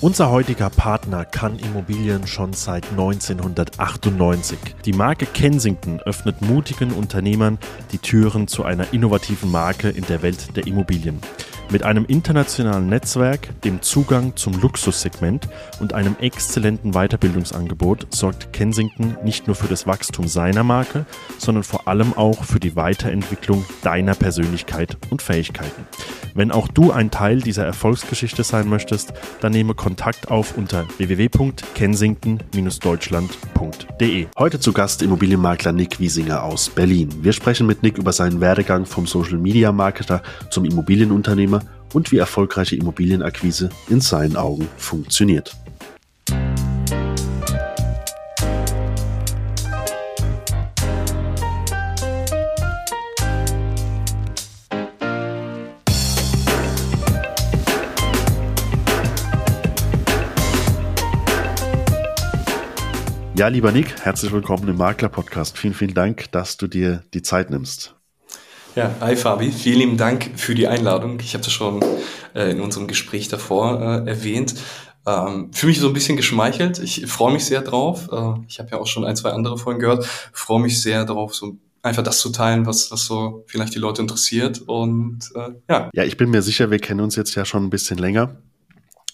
Unser heutiger Partner kann Immobilien schon seit 1998. Die Marke Kensington öffnet mutigen Unternehmern die Türen zu einer innovativen Marke in der Welt der Immobilien. Mit einem internationalen Netzwerk, dem Zugang zum Luxussegment und einem exzellenten Weiterbildungsangebot sorgt Kensington nicht nur für das Wachstum seiner Marke, sondern vor allem auch für die Weiterentwicklung deiner Persönlichkeit und Fähigkeiten. Wenn auch du ein Teil dieser Erfolgsgeschichte sein möchtest, dann nehme Kontakt auf unter www.kensington-deutschland.de. Heute zu Gast Immobilienmakler Nick Wiesinger aus Berlin. Wir sprechen mit Nick über seinen Werdegang vom Social Media Marketer zum Immobilienunternehmer und wie erfolgreiche Immobilienakquise in seinen Augen funktioniert. Ja, lieber Nick, herzlich willkommen im Makler-Podcast. Vielen, vielen Dank, dass du dir die Zeit nimmst. Ja, hi Fabi, vielen lieben Dank für die Einladung. Ich habe das schon äh, in unserem Gespräch davor äh, erwähnt. Ähm, Fühle mich so ein bisschen geschmeichelt. Ich freue mich sehr drauf. Äh, ich habe ja auch schon ein, zwei andere Folgen gehört. Freue mich sehr darauf, so einfach das zu teilen, was, was so vielleicht die Leute interessiert. Und äh, ja. Ja, ich bin mir sicher, wir kennen uns jetzt ja schon ein bisschen länger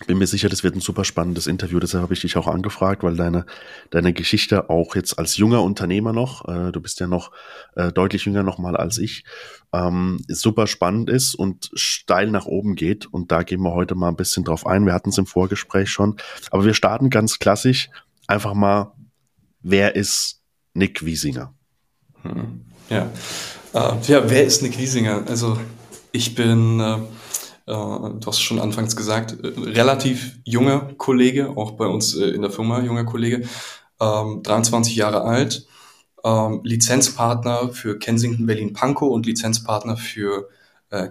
bin mir sicher, das wird ein super spannendes Interview. Deshalb habe ich dich auch angefragt, weil deine, deine Geschichte auch jetzt als junger Unternehmer noch, äh, du bist ja noch äh, deutlich jünger noch mal als ich, ähm, super spannend ist und steil nach oben geht. Und da gehen wir heute mal ein bisschen drauf ein. Wir hatten es im Vorgespräch schon. Aber wir starten ganz klassisch. Einfach mal, wer ist Nick Wiesinger? Hm. Ja. Äh, ja, wer ist Nick Wiesinger? Also ich bin äh, du hast schon anfangs gesagt, äh, relativ junger Kollege, auch bei uns äh, in der Firma junger Kollege, 23 ähm, Jahre alt, ähm, Lizenzpartner für Kensington Berlin Pankow und Lizenzpartner für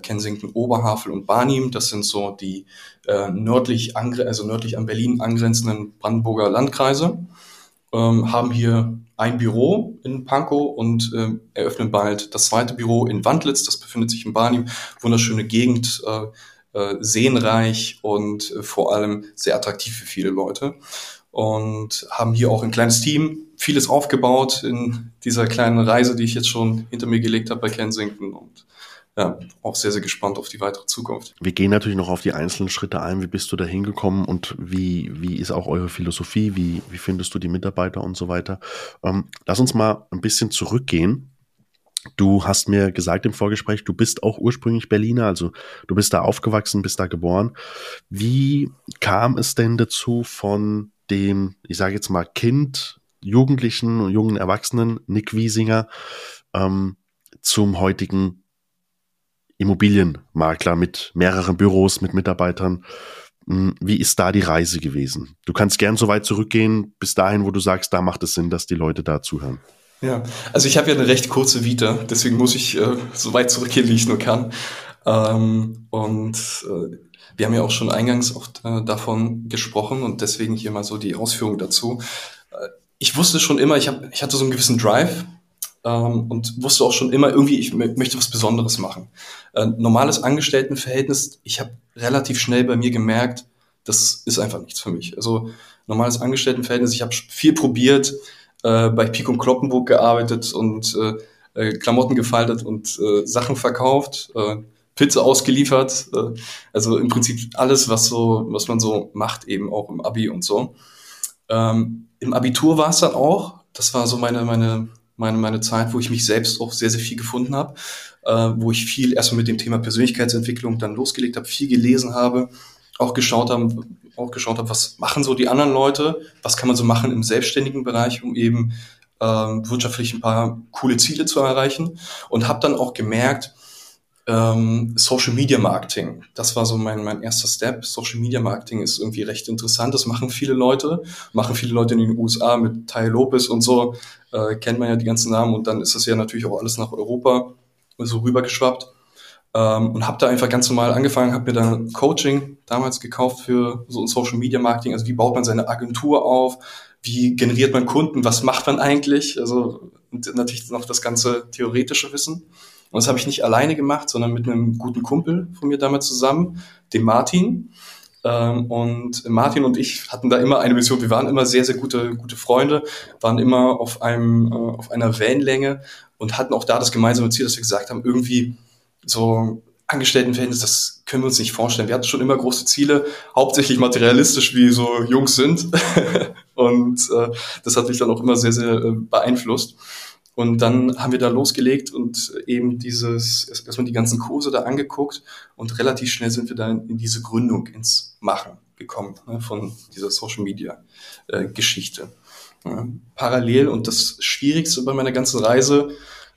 Kensington Oberhavel und Barnim. Das sind so die nördlich, also nördlich an Berlin angrenzenden Brandenburger Landkreise. Ähm, haben hier ein Büro in Pankow und äh, eröffnen bald das zweite Büro in Wandlitz. Das befindet sich in Barnim. Wunderschöne Gegend, äh, äh, seenreich und äh, vor allem sehr attraktiv für viele Leute. Und haben hier auch ein kleines Team, vieles aufgebaut in dieser kleinen Reise, die ich jetzt schon hinter mir gelegt habe bei Kensington. Und ja, auch sehr, sehr gespannt auf die weitere Zukunft. Wir gehen natürlich noch auf die einzelnen Schritte ein. Wie bist du da hingekommen und wie, wie ist auch eure Philosophie? Wie, wie findest du die Mitarbeiter und so weiter? Ähm, lass uns mal ein bisschen zurückgehen. Du hast mir gesagt im Vorgespräch, du bist auch ursprünglich Berliner, also du bist da aufgewachsen, bist da geboren. Wie kam es denn dazu von dem, ich sage jetzt mal Kind, Jugendlichen und jungen Erwachsenen Nick Wiesinger ähm, zum heutigen Immobilienmakler mit mehreren Büros, mit Mitarbeitern. Hm, wie ist da die Reise gewesen? Du kannst gern so weit zurückgehen, bis dahin, wo du sagst, da macht es Sinn, dass die Leute da zuhören. Ja, also ich habe ja eine recht kurze Vita, deswegen muss ich äh, so weit zurückgehen, wie ich nur kann. Ähm, und äh, wir haben ja auch schon eingangs auch äh, davon gesprochen und deswegen hier mal so die Ausführung dazu. Äh, ich wusste schon immer, ich, hab, ich hatte so einen gewissen Drive ähm, und wusste auch schon immer irgendwie, ich möchte was Besonderes machen. Äh, normales Angestelltenverhältnis, ich habe relativ schnell bei mir gemerkt, das ist einfach nichts für mich. Also normales Angestelltenverhältnis, ich habe viel probiert, äh, bei Pico Kloppenburg gearbeitet und äh, äh, Klamotten gefaltet und äh, Sachen verkauft, äh, Pizza ausgeliefert, also im Prinzip alles, was so, was man so macht, eben auch im Abi und so. Ähm, Im Abitur war es dann auch, das war so meine, meine meine, meine Zeit, wo ich mich selbst auch sehr, sehr viel gefunden habe, äh, wo ich viel erstmal mit dem Thema Persönlichkeitsentwicklung dann losgelegt habe, viel gelesen habe, auch geschaut habe, auch geschaut habe, was machen so die anderen Leute, was kann man so machen im selbstständigen Bereich, um eben äh, wirtschaftlich ein paar coole Ziele zu erreichen und habe dann auch gemerkt, ähm, Social Media Marketing. Das war so mein, mein erster Step. Social Media Marketing ist irgendwie recht interessant. Das machen viele Leute, machen viele Leute in den USA mit Ty Lopez und so, äh, kennt man ja die ganzen Namen und dann ist das ja natürlich auch alles nach Europa so rübergeschwappt. Ähm, und habe da einfach ganz normal angefangen, habe mir dann Coaching damals gekauft für so ein Social Media Marketing. Also wie baut man seine Agentur auf? Wie generiert man Kunden? Was macht man eigentlich? Also natürlich noch das ganze theoretische Wissen. Und das habe ich nicht alleine gemacht, sondern mit einem guten Kumpel von mir damals zusammen, dem Martin. Ähm, und Martin und ich hatten da immer eine Mission. Wir waren immer sehr, sehr gute, gute Freunde, waren immer auf einem, äh, auf einer Wellenlänge und hatten auch da das gemeinsame Ziel, dass wir gesagt haben, irgendwie so Angestelltenverhältnis, das können wir uns nicht vorstellen. Wir hatten schon immer große Ziele, hauptsächlich materialistisch, wie so Jungs sind. und äh, das hat mich dann auch immer sehr, sehr äh, beeinflusst. Und dann haben wir da losgelegt und eben dieses, erstmal die ganzen Kurse da angeguckt und relativ schnell sind wir dann in diese Gründung, ins Machen gekommen ne, von dieser Social Media äh, Geschichte. Ja, parallel und das Schwierigste bei meiner ganzen Reise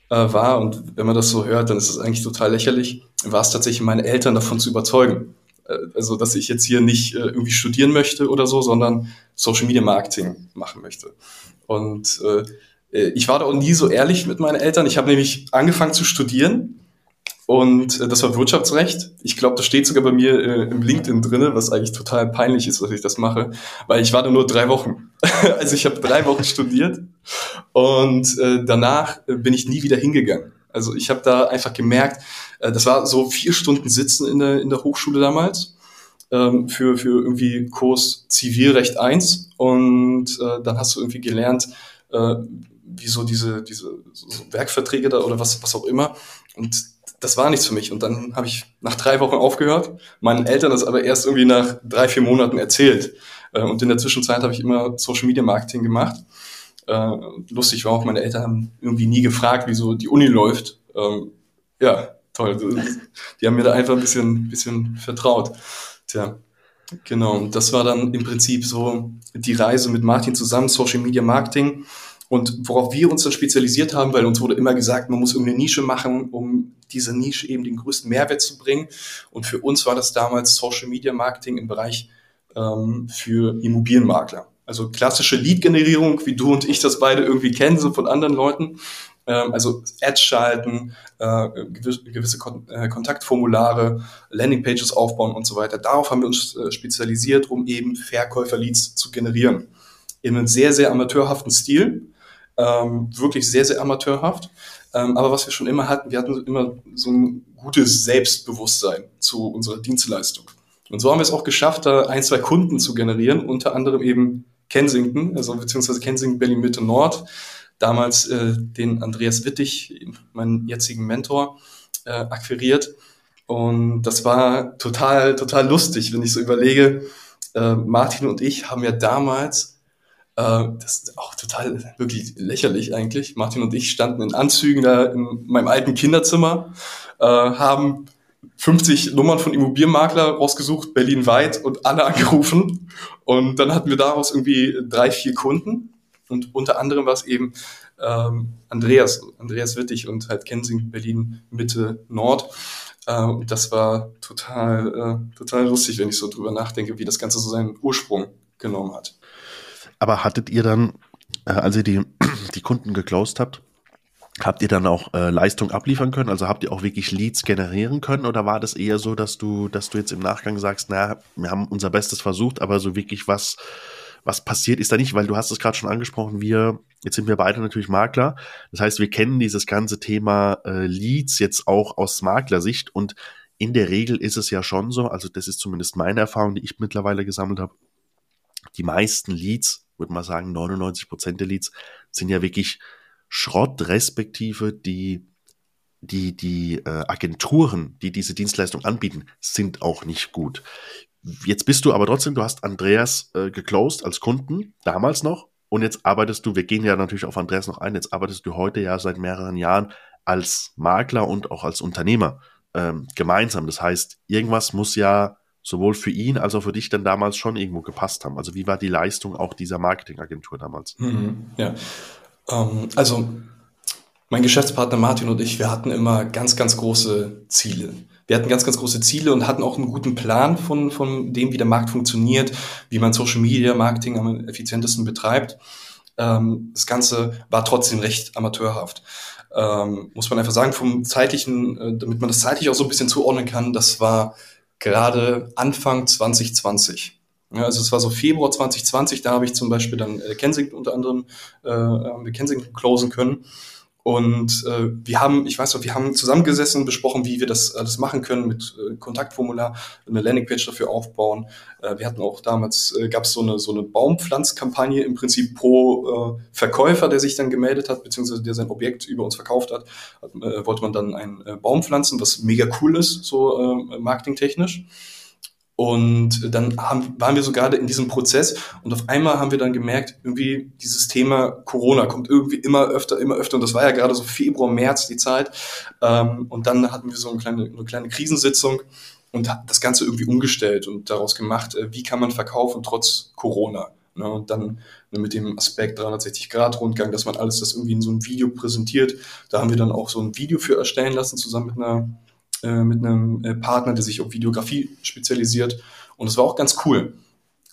äh, war, und wenn man das so hört, dann ist es eigentlich total lächerlich, war es tatsächlich meine Eltern davon zu überzeugen. Äh, also, dass ich jetzt hier nicht äh, irgendwie studieren möchte oder so, sondern Social Media Marketing machen möchte. Und äh, ich war da auch nie so ehrlich mit meinen Eltern. Ich habe nämlich angefangen zu studieren und äh, das war Wirtschaftsrecht. Ich glaube, das steht sogar bei mir äh, im LinkedIn drinne, was eigentlich total peinlich ist, dass ich das mache, weil ich war da nur drei Wochen. also ich habe drei Wochen studiert und äh, danach äh, bin ich nie wieder hingegangen. Also ich habe da einfach gemerkt, äh, das war so vier Stunden Sitzen in der, in der Hochschule damals ähm, für, für irgendwie Kurs Zivilrecht 1 und äh, dann hast du irgendwie gelernt, äh, wie so diese, diese so Werkverträge da oder was, was auch immer. Und das war nichts für mich. Und dann habe ich nach drei Wochen aufgehört, meinen Eltern das aber erst irgendwie nach drei, vier Monaten erzählt. Äh, und in der Zwischenzeit habe ich immer Social Media Marketing gemacht. Äh, lustig war auch, meine Eltern haben irgendwie nie gefragt, wieso die Uni läuft. Ähm, ja, toll. Die haben mir da einfach ein bisschen, bisschen vertraut. Tja, genau. Das war dann im Prinzip so die Reise mit Martin zusammen, Social Media Marketing. Und worauf wir uns dann spezialisiert haben, weil uns wurde immer gesagt, man muss irgendeine Nische machen, um diese Nische eben den größten Mehrwert zu bringen. Und für uns war das damals Social Media Marketing im Bereich ähm, für Immobilienmakler. Also klassische Lead-Generierung, wie du und ich das beide irgendwie kennen, so von anderen Leuten. Ähm, also Ads schalten, äh, gewisse, gewisse Kon äh, Kontaktformulare, Landingpages aufbauen und so weiter. Darauf haben wir uns äh, spezialisiert, um eben Verkäufer-Leads zu generieren. In einem sehr, sehr amateurhaften Stil ähm, wirklich sehr, sehr amateurhaft. Ähm, aber was wir schon immer hatten, wir hatten immer so ein gutes Selbstbewusstsein zu unserer Dienstleistung. Und so haben wir es auch geschafft, da ein, zwei Kunden zu generieren, unter anderem eben Kensington, also beziehungsweise Kensington Berlin Mitte Nord, damals äh, den Andreas Wittig, meinen jetzigen Mentor, äh, akquiriert. Und das war total, total lustig, wenn ich so überlege. Äh, Martin und ich haben ja damals das ist auch total wirklich lächerlich eigentlich. Martin und ich standen in Anzügen da in meinem alten Kinderzimmer, äh, haben 50 Nummern von Immobilienmakler rausgesucht, berlinweit und alle angerufen. Und dann hatten wir daraus irgendwie drei, vier Kunden. Und unter anderem war es eben ähm, Andreas, Andreas Wittig und halt Kensing Berlin Mitte Nord. Äh, das war total, äh, total lustig, wenn ich so drüber nachdenke, wie das Ganze so seinen Ursprung genommen hat. Aber hattet ihr dann, äh, als ihr die, die Kunden geclosed habt, habt ihr dann auch äh, Leistung abliefern können? Also habt ihr auch wirklich Leads generieren können? Oder war das eher so, dass du, dass du jetzt im Nachgang sagst, na, wir haben unser Bestes versucht, aber so wirklich was, was passiert ist da nicht? Weil du hast es gerade schon angesprochen, wir, jetzt sind wir beide natürlich Makler. Das heißt, wir kennen dieses ganze Thema äh, Leads jetzt auch aus Maklersicht und in der Regel ist es ja schon so, also das ist zumindest meine Erfahrung, die ich mittlerweile gesammelt habe, die meisten Leads würde mal sagen, 99 Prozent der Leads sind ja wirklich Schrott, respektive die, die, die äh, Agenturen, die diese Dienstleistung anbieten, sind auch nicht gut. Jetzt bist du aber trotzdem, du hast Andreas äh, geclosed als Kunden, damals noch, und jetzt arbeitest du, wir gehen ja natürlich auf Andreas noch ein, jetzt arbeitest du heute ja seit mehreren Jahren als Makler und auch als Unternehmer ähm, gemeinsam. Das heißt, irgendwas muss ja sowohl für ihn als auch für dich dann damals schon irgendwo gepasst haben? Also wie war die Leistung auch dieser Marketingagentur damals? Mhm, ja, ähm, also mein Geschäftspartner Martin und ich, wir hatten immer ganz, ganz große Ziele. Wir hatten ganz, ganz große Ziele und hatten auch einen guten Plan von, von dem, wie der Markt funktioniert, wie man Social Media Marketing am effizientesten betreibt. Ähm, das Ganze war trotzdem recht amateurhaft. Ähm, muss man einfach sagen, vom zeitlichen, äh, damit man das zeitlich auch so ein bisschen zuordnen kann, das war gerade Anfang 2020. Ja, also es war so Februar 2020, da habe ich zum Beispiel dann äh, Kensington unter anderem äh, Kensington closen können. Und äh, wir haben, ich weiß noch, wir haben zusammengesessen, besprochen, wie wir das alles machen können, mit äh, Kontaktformular, eine Landingpage dafür aufbauen. Äh, wir hatten auch damals, äh, gab es so eine, so eine Baumpflanzkampagne im Prinzip pro äh, Verkäufer, der sich dann gemeldet hat, beziehungsweise der sein Objekt über uns verkauft hat, hat äh, wollte man dann einen äh, Baum pflanzen, was mega cool ist, so äh, marketingtechnisch. Und dann haben, waren wir so gerade in diesem Prozess und auf einmal haben wir dann gemerkt, irgendwie dieses Thema Corona kommt irgendwie immer öfter, immer öfter. Und das war ja gerade so Februar, März die Zeit. Ähm, und dann hatten wir so eine kleine, eine kleine Krisensitzung und das Ganze irgendwie umgestellt und daraus gemacht, äh, wie kann man verkaufen trotz Corona. Ne? Und dann ne, mit dem Aspekt 360-Grad-Rundgang, dass man alles das irgendwie in so einem Video präsentiert. Da haben wir dann auch so ein Video für erstellen lassen, zusammen mit einer äh, mit einem äh, Partner, der sich auf Videografie spezialisiert. Und es war auch ganz cool.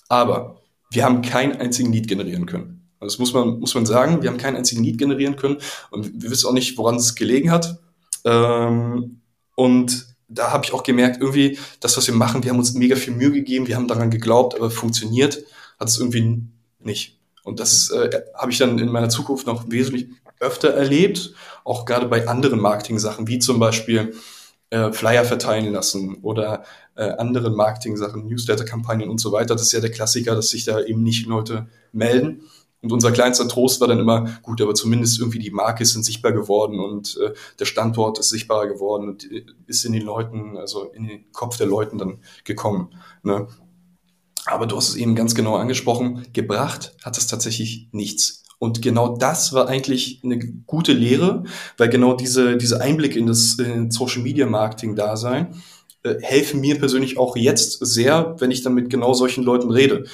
Aber wir haben keinen einzigen Lead generieren können. Also das muss man, muss man sagen. Wir haben keinen einzigen Lead generieren können. Und wir wissen auch nicht, woran es gelegen hat. Ähm, und da habe ich auch gemerkt, irgendwie, das, was wir machen, wir haben uns mega viel Mühe gegeben, wir haben daran geglaubt, aber funktioniert hat es irgendwie nicht. Und das äh, habe ich dann in meiner Zukunft noch wesentlich öfter erlebt, auch gerade bei anderen Marketing-Sachen, wie zum Beispiel äh, Flyer verteilen lassen oder äh, andere Marketing-Sachen, Newsletter-Kampagnen und so weiter. Das ist ja der Klassiker, dass sich da eben nicht Leute melden. Und unser kleinster Trost war dann immer, gut, aber zumindest irgendwie die Marke ist sichtbar geworden und äh, der Standort ist sichtbarer geworden und äh, ist in den Leuten, also in den Kopf der Leuten dann gekommen. Ne? Aber du hast es eben ganz genau angesprochen, gebracht hat es tatsächlich nichts. Und genau das war eigentlich eine gute Lehre, weil genau diese, diese Einblicke in das in Social Media Marketing da sein, äh, helfen mir persönlich auch jetzt sehr, wenn ich dann mit genau solchen Leuten rede,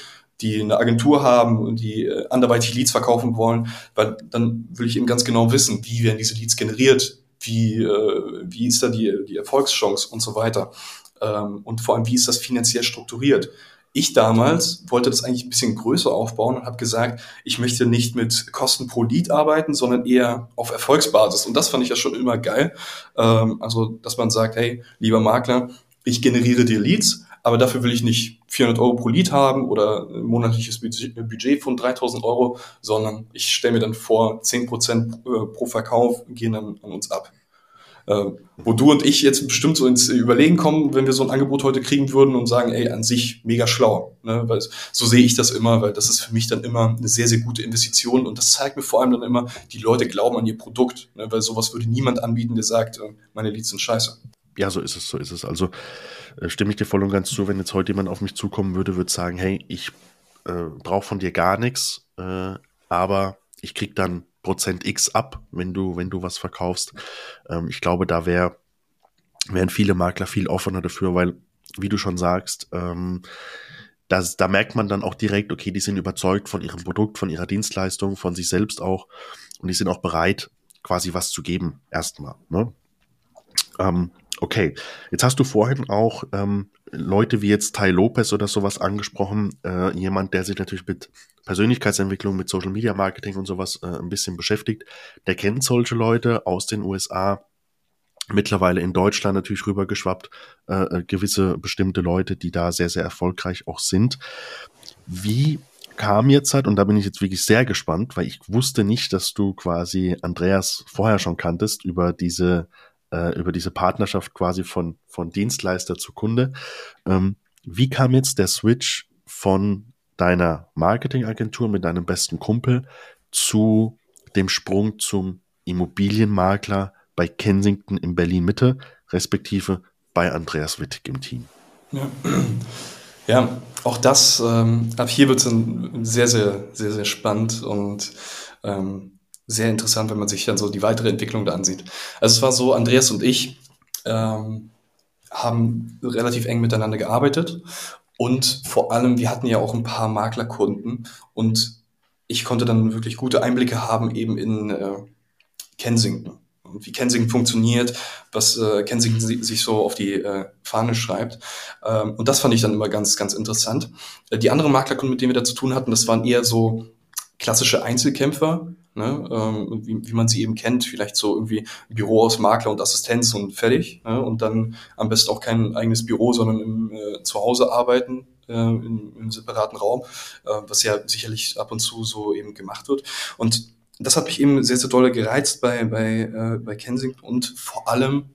die eine Agentur haben und die äh, anderweitig Leads verkaufen wollen, weil dann will ich eben ganz genau wissen, wie werden diese Leads generiert, wie, äh, wie ist da die, die Erfolgschance und so weiter. Ähm, und vor allem, wie ist das finanziell strukturiert? Ich damals wollte das eigentlich ein bisschen größer aufbauen und habe gesagt, ich möchte nicht mit Kosten pro Lead arbeiten, sondern eher auf Erfolgsbasis. Und das fand ich ja schon immer geil. Ähm, also, dass man sagt, hey, lieber Makler, ich generiere dir Leads, aber dafür will ich nicht 400 Euro pro Lead haben oder ein monatliches Budget von 3000 Euro, sondern ich stelle mir dann vor, 10% äh, pro Verkauf gehen dann an uns ab. Äh, wo du und ich jetzt bestimmt so ins Überlegen kommen, wenn wir so ein Angebot heute kriegen würden und sagen, ey, an sich mega schlau. Ne? Weil so sehe ich das immer, weil das ist für mich dann immer eine sehr, sehr gute Investition und das zeigt mir vor allem dann immer, die Leute glauben an ihr Produkt. Ne? Weil sowas würde niemand anbieten, der sagt, äh, meine Leads sind scheiße. Ja, so ist es, so ist es. Also äh, stimme ich dir voll und ganz zu, wenn jetzt heute jemand auf mich zukommen würde, würde sagen, hey, ich äh, brauche von dir gar nichts, äh, aber ich krieg dann Prozent X ab, wenn du, wenn du was verkaufst. Ähm, ich glaube, da wär, wären viele Makler viel offener dafür, weil, wie du schon sagst, ähm, das, da merkt man dann auch direkt, okay, die sind überzeugt von ihrem Produkt, von ihrer Dienstleistung, von sich selbst auch und die sind auch bereit, quasi was zu geben, erstmal. Ne? Ähm, okay, jetzt hast du vorhin auch ähm, Leute wie jetzt Ty Lopez oder sowas angesprochen, äh, jemand, der sich natürlich mit Persönlichkeitsentwicklung, mit Social Media Marketing und sowas äh, ein bisschen beschäftigt, der kennt solche Leute aus den USA, mittlerweile in Deutschland natürlich rübergeschwappt, äh, äh, gewisse bestimmte Leute, die da sehr, sehr erfolgreich auch sind. Wie kam jetzt halt, und da bin ich jetzt wirklich sehr gespannt, weil ich wusste nicht, dass du quasi Andreas vorher schon kanntest über diese äh, über diese Partnerschaft quasi von, von Dienstleister zu Kunde. Ähm, wie kam jetzt der Switch von deiner Marketingagentur mit deinem besten Kumpel zu dem Sprung zum Immobilienmakler bei Kensington in Berlin Mitte, respektive bei Andreas Wittig im Team? Ja, ja auch das, ähm, ab hier wird es sehr, sehr, sehr, sehr spannend und ähm, sehr interessant, wenn man sich dann so die weitere Entwicklung da ansieht. Also es war so, Andreas und ich ähm, haben relativ eng miteinander gearbeitet und vor allem, wir hatten ja auch ein paar Maklerkunden und ich konnte dann wirklich gute Einblicke haben eben in äh, Kensington und wie Kensington funktioniert, was äh, Kensington sich so auf die äh, Fahne schreibt. Ähm, und das fand ich dann immer ganz, ganz interessant. Äh, die anderen Maklerkunden, mit denen wir da zu tun hatten, das waren eher so klassische Einzelkämpfer, ne, ähm, wie, wie man sie eben kennt, vielleicht so irgendwie Büro aus Makler und Assistenz und fertig. Ne, und dann am besten auch kein eigenes Büro, sondern im äh, Zuhause arbeiten, äh, in, im separaten Raum, äh, was ja sicherlich ab und zu so eben gemacht wird. Und das hat mich eben sehr, sehr doll gereizt bei, bei, äh, bei Kensington und vor allem,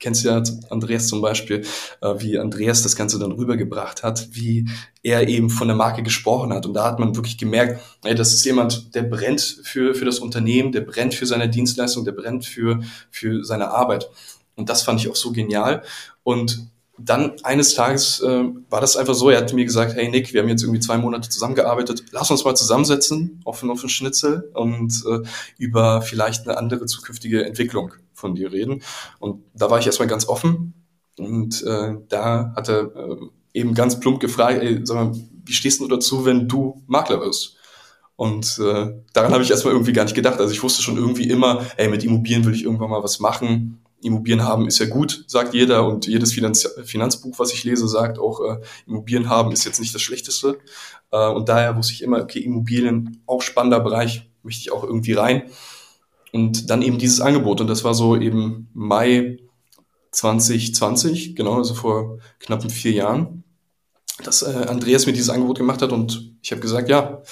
kennst ja Andreas zum Beispiel, äh, wie Andreas das Ganze dann rübergebracht hat, wie er eben von der Marke gesprochen hat. Und da hat man wirklich gemerkt, ey, das ist jemand, der brennt für, für das Unternehmen, der brennt für seine Dienstleistung, der brennt für, für seine Arbeit. Und das fand ich auch so genial. Und dann eines Tages äh, war das einfach so, er hat mir gesagt, hey Nick, wir haben jetzt irgendwie zwei Monate zusammengearbeitet, lass uns mal zusammensetzen auf, auf einen Schnitzel und äh, über vielleicht eine andere zukünftige Entwicklung von dir reden. Und da war ich erstmal ganz offen und äh, da hat er äh, eben ganz plump gefragt, ey, sag mal, wie stehst du dazu, wenn du Makler wirst? Und äh, daran habe ich erstmal irgendwie gar nicht gedacht. Also ich wusste schon irgendwie immer, ey, mit Immobilien will ich irgendwann mal was machen Immobilien haben ist ja gut, sagt jeder und jedes Finanz Finanzbuch, was ich lese, sagt auch, äh, Immobilien haben ist jetzt nicht das Schlechteste. Äh, und daher wusste ich immer, okay, Immobilien, auch spannender Bereich, möchte ich auch irgendwie rein. Und dann eben dieses Angebot. Und das war so eben Mai 2020, genau, also vor knappen vier Jahren, dass äh, Andreas mir dieses Angebot gemacht hat. Und ich habe gesagt, ja,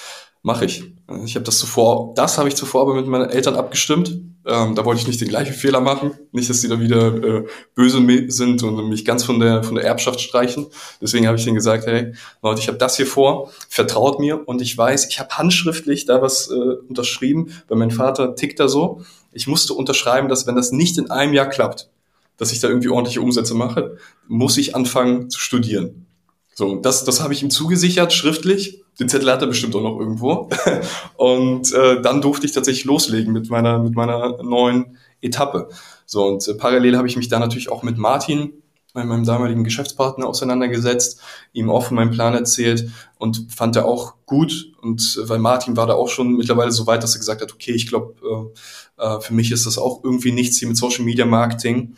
mache ich. Ich habe das zuvor, das habe ich zuvor aber mit meinen Eltern abgestimmt ähm, da wollte ich nicht den gleichen Fehler machen. Nicht, dass die da wieder äh, böse sind und mich ganz von der, von der Erbschaft streichen. Deswegen habe ich denen gesagt, hey, Leute, ich habe das hier vor, vertraut mir und ich weiß, ich habe handschriftlich da was äh, unterschrieben, weil mein Vater tickt da so. Ich musste unterschreiben, dass wenn das nicht in einem Jahr klappt, dass ich da irgendwie ordentliche Umsätze mache, muss ich anfangen zu studieren. So, das, das habe ich ihm zugesichert, schriftlich. Den Zettel hat er bestimmt auch noch irgendwo. Und äh, dann durfte ich tatsächlich loslegen mit meiner, mit meiner neuen Etappe. So, und äh, parallel habe ich mich da natürlich auch mit Martin, meinem damaligen Geschäftspartner, auseinandergesetzt, ihm auch von meinem Plan erzählt und fand er auch gut. Und äh, weil Martin war da auch schon mittlerweile so weit, dass er gesagt hat, okay, ich glaube, äh, äh, für mich ist das auch irgendwie nichts hier mit Social Media Marketing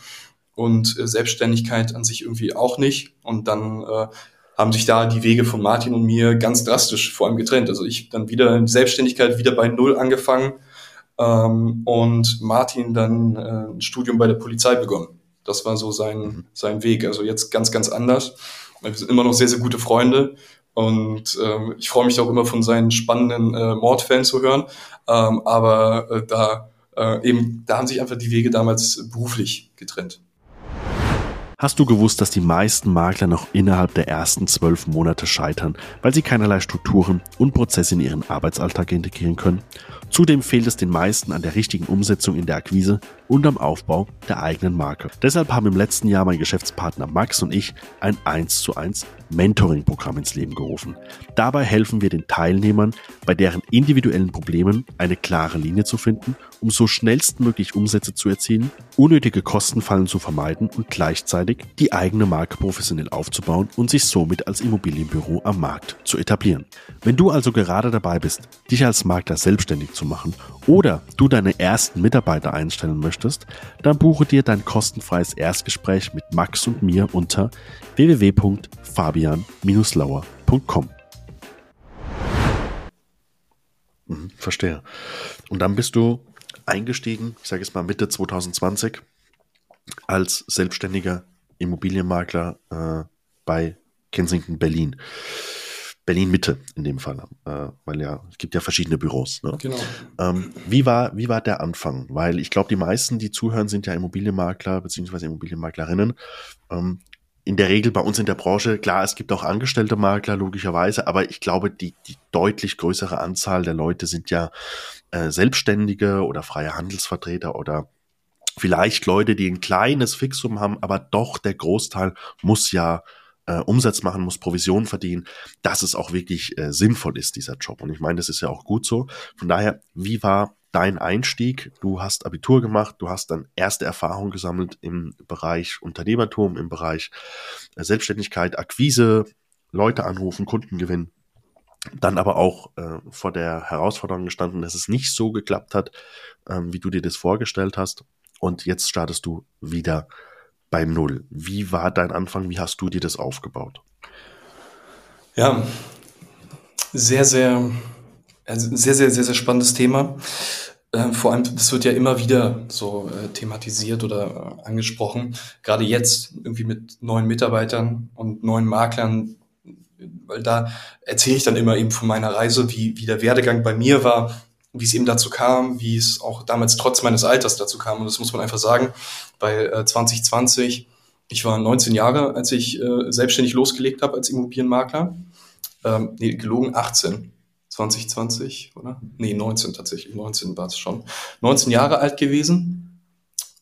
und äh, Selbstständigkeit an sich irgendwie auch nicht. Und dann äh, haben sich da die Wege von Martin und mir ganz drastisch vor allem getrennt. Also ich dann wieder in Selbstständigkeit wieder bei Null angefangen ähm, und Martin dann äh, ein Studium bei der Polizei begonnen. Das war so sein, mhm. sein Weg. Also jetzt ganz, ganz anders. Wir sind immer noch sehr, sehr gute Freunde und ähm, ich freue mich auch immer von seinen spannenden äh, Mordfällen zu hören. Ähm, aber äh, da äh, eben, da haben sich einfach die Wege damals beruflich getrennt. Hast du gewusst, dass die meisten Makler noch innerhalb der ersten zwölf Monate scheitern, weil sie keinerlei Strukturen und Prozesse in ihren Arbeitsalltag integrieren können? Zudem fehlt es den meisten an der richtigen Umsetzung in der Akquise und am Aufbau der eigenen Marke. Deshalb haben im letzten Jahr mein Geschäftspartner Max und ich ein 1 zu 1 Mentoring-Programm ins Leben gerufen. Dabei helfen wir den Teilnehmern, bei deren individuellen Problemen eine klare Linie zu finden, um so schnellstmöglich Umsätze zu erzielen, unnötige Kostenfallen zu vermeiden und gleichzeitig die eigene Marke professionell aufzubauen und sich somit als Immobilienbüro am Markt zu etablieren. Wenn du also gerade dabei bist, dich als Makler selbstständig zu machen oder du deine ersten Mitarbeiter einstellen möchtest, dann buche dir dein kostenfreies Erstgespräch mit Max und mir unter www.fabian-lauer.com. Mhm, verstehe. Und dann bist du eingestiegen, ich sage jetzt mal Mitte 2020, als selbstständiger Immobilienmakler äh, bei Kensington Berlin. Berlin Mitte in dem Fall, äh, weil ja, es gibt ja verschiedene Büros. Ne? Genau. Ähm, wie, war, wie war der Anfang? Weil ich glaube, die meisten, die zuhören, sind ja Immobilienmakler bzw. Immobilienmaklerinnen. Ähm, in der Regel bei uns in der Branche, klar, es gibt auch angestellte Makler, logischerweise, aber ich glaube, die, die deutlich größere Anzahl der Leute sind ja äh, Selbstständige oder freie Handelsvertreter oder vielleicht Leute, die ein kleines Fixum haben, aber doch der Großteil muss ja äh, Umsatz machen, muss Provision verdienen, dass es auch wirklich äh, sinnvoll ist, dieser Job. Und ich meine, das ist ja auch gut so. Von daher, wie war dein Einstieg? Du hast Abitur gemacht, du hast dann erste Erfahrungen gesammelt im Bereich Unternehmertum, im Bereich äh, Selbstständigkeit, Akquise, Leute anrufen, Kunden gewinnen. Dann aber auch äh, vor der Herausforderung gestanden, dass es nicht so geklappt hat, ähm, wie du dir das vorgestellt hast. Und jetzt startest du wieder bei Null. Wie war dein Anfang? Wie hast du dir das aufgebaut? Ja, sehr, sehr, also sehr, sehr, sehr, sehr spannendes Thema. Äh, vor allem, das wird ja immer wieder so äh, thematisiert oder äh, angesprochen. Gerade jetzt irgendwie mit neuen Mitarbeitern und neuen Maklern, weil da erzähle ich dann immer eben von meiner Reise, wie, wie der Werdegang bei mir war wie es eben dazu kam, wie es auch damals trotz meines Alters dazu kam. Und das muss man einfach sagen, bei äh, 2020, ich war 19 Jahre, als ich äh, selbstständig losgelegt habe als Immobilienmakler. Ähm, nee, gelogen 18. 2020, oder? Nee, 19 tatsächlich. 19 war es schon. 19 Jahre alt gewesen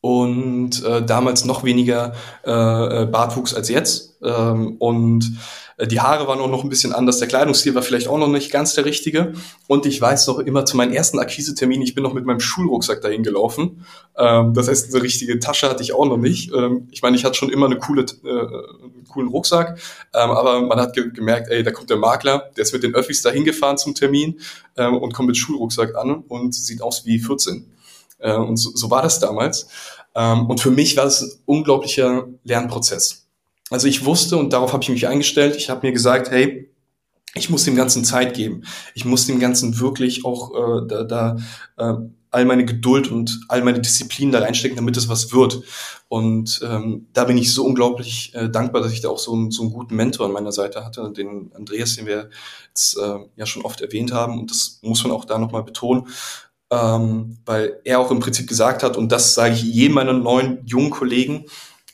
und äh, damals noch weniger äh, äh Bartwuchs als jetzt. Ähm, und äh, die Haare waren auch noch ein bisschen anders, der Kleidungsstil war vielleicht auch noch nicht ganz der richtige. Und ich weiß noch immer zu meinem ersten Akquisetermin, ich bin noch mit meinem Schulrucksack dahin gelaufen. Ähm, das heißt, eine richtige Tasche hatte ich auch noch nicht. Ähm, ich meine, ich hatte schon immer eine coole, äh, einen coolen Rucksack, ähm, aber man hat ge gemerkt, ey, da kommt der Makler, der ist mit den Öffis dahin gefahren zum Termin ähm, und kommt mit Schulrucksack an und sieht aus wie 14. Äh, und so, so war das damals. Ähm, und für mich war es ein unglaublicher Lernprozess. Also ich wusste und darauf habe ich mich eingestellt. Ich habe mir gesagt, hey, ich muss dem Ganzen Zeit geben. Ich muss dem Ganzen wirklich auch äh, da, da äh, all meine Geduld und all meine Disziplin da reinstecken, damit es was wird. Und ähm, da bin ich so unglaublich äh, dankbar, dass ich da auch so, einen, so einen guten Mentor an meiner Seite hatte, den Andreas, den wir jetzt äh, ja schon oft erwähnt haben. Und das muss man auch da nochmal betonen, ähm, weil er auch im Prinzip gesagt hat, und das sage ich jedem meiner neuen jungen Kollegen,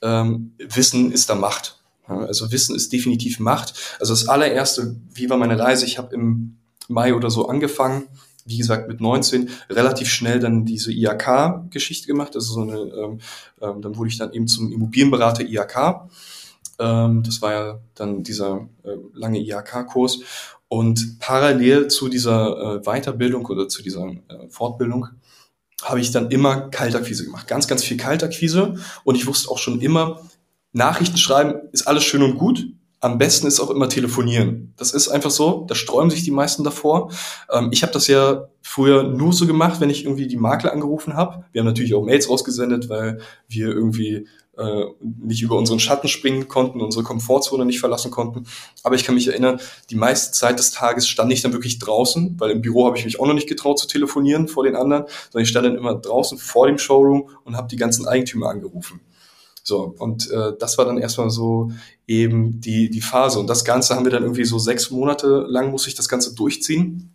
ähm, Wissen ist da Macht. Ja, also Wissen ist definitiv Macht. Also das allererste, wie war meine Reise? Ich habe im Mai oder so angefangen, wie gesagt mit 19, relativ schnell dann diese IAK-Geschichte gemacht. Also so eine, ähm, ähm, dann wurde ich dann eben zum Immobilienberater IAK. Ähm, das war ja dann dieser äh, lange IAK-Kurs. Und parallel zu dieser äh, Weiterbildung oder zu dieser äh, Fortbildung habe ich dann immer Kaltakquise gemacht. Ganz, ganz viel Kaltakquise. Und ich wusste auch schon immer, Nachrichten schreiben ist alles schön und gut. Am besten ist auch immer telefonieren. Das ist einfach so. Da sträuben sich die meisten davor. Ähm, ich habe das ja früher nur so gemacht, wenn ich irgendwie die Makler angerufen habe. Wir haben natürlich auch Mails rausgesendet, weil wir irgendwie äh, nicht über unseren Schatten springen konnten, unsere Komfortzone nicht verlassen konnten. Aber ich kann mich erinnern, die meiste Zeit des Tages stand ich dann wirklich draußen, weil im Büro habe ich mich auch noch nicht getraut zu telefonieren vor den anderen, sondern ich stand dann immer draußen vor dem Showroom und habe die ganzen Eigentümer angerufen. So, und äh, das war dann erstmal so eben die, die Phase. Und das Ganze haben wir dann irgendwie so sechs Monate lang muss ich das Ganze durchziehen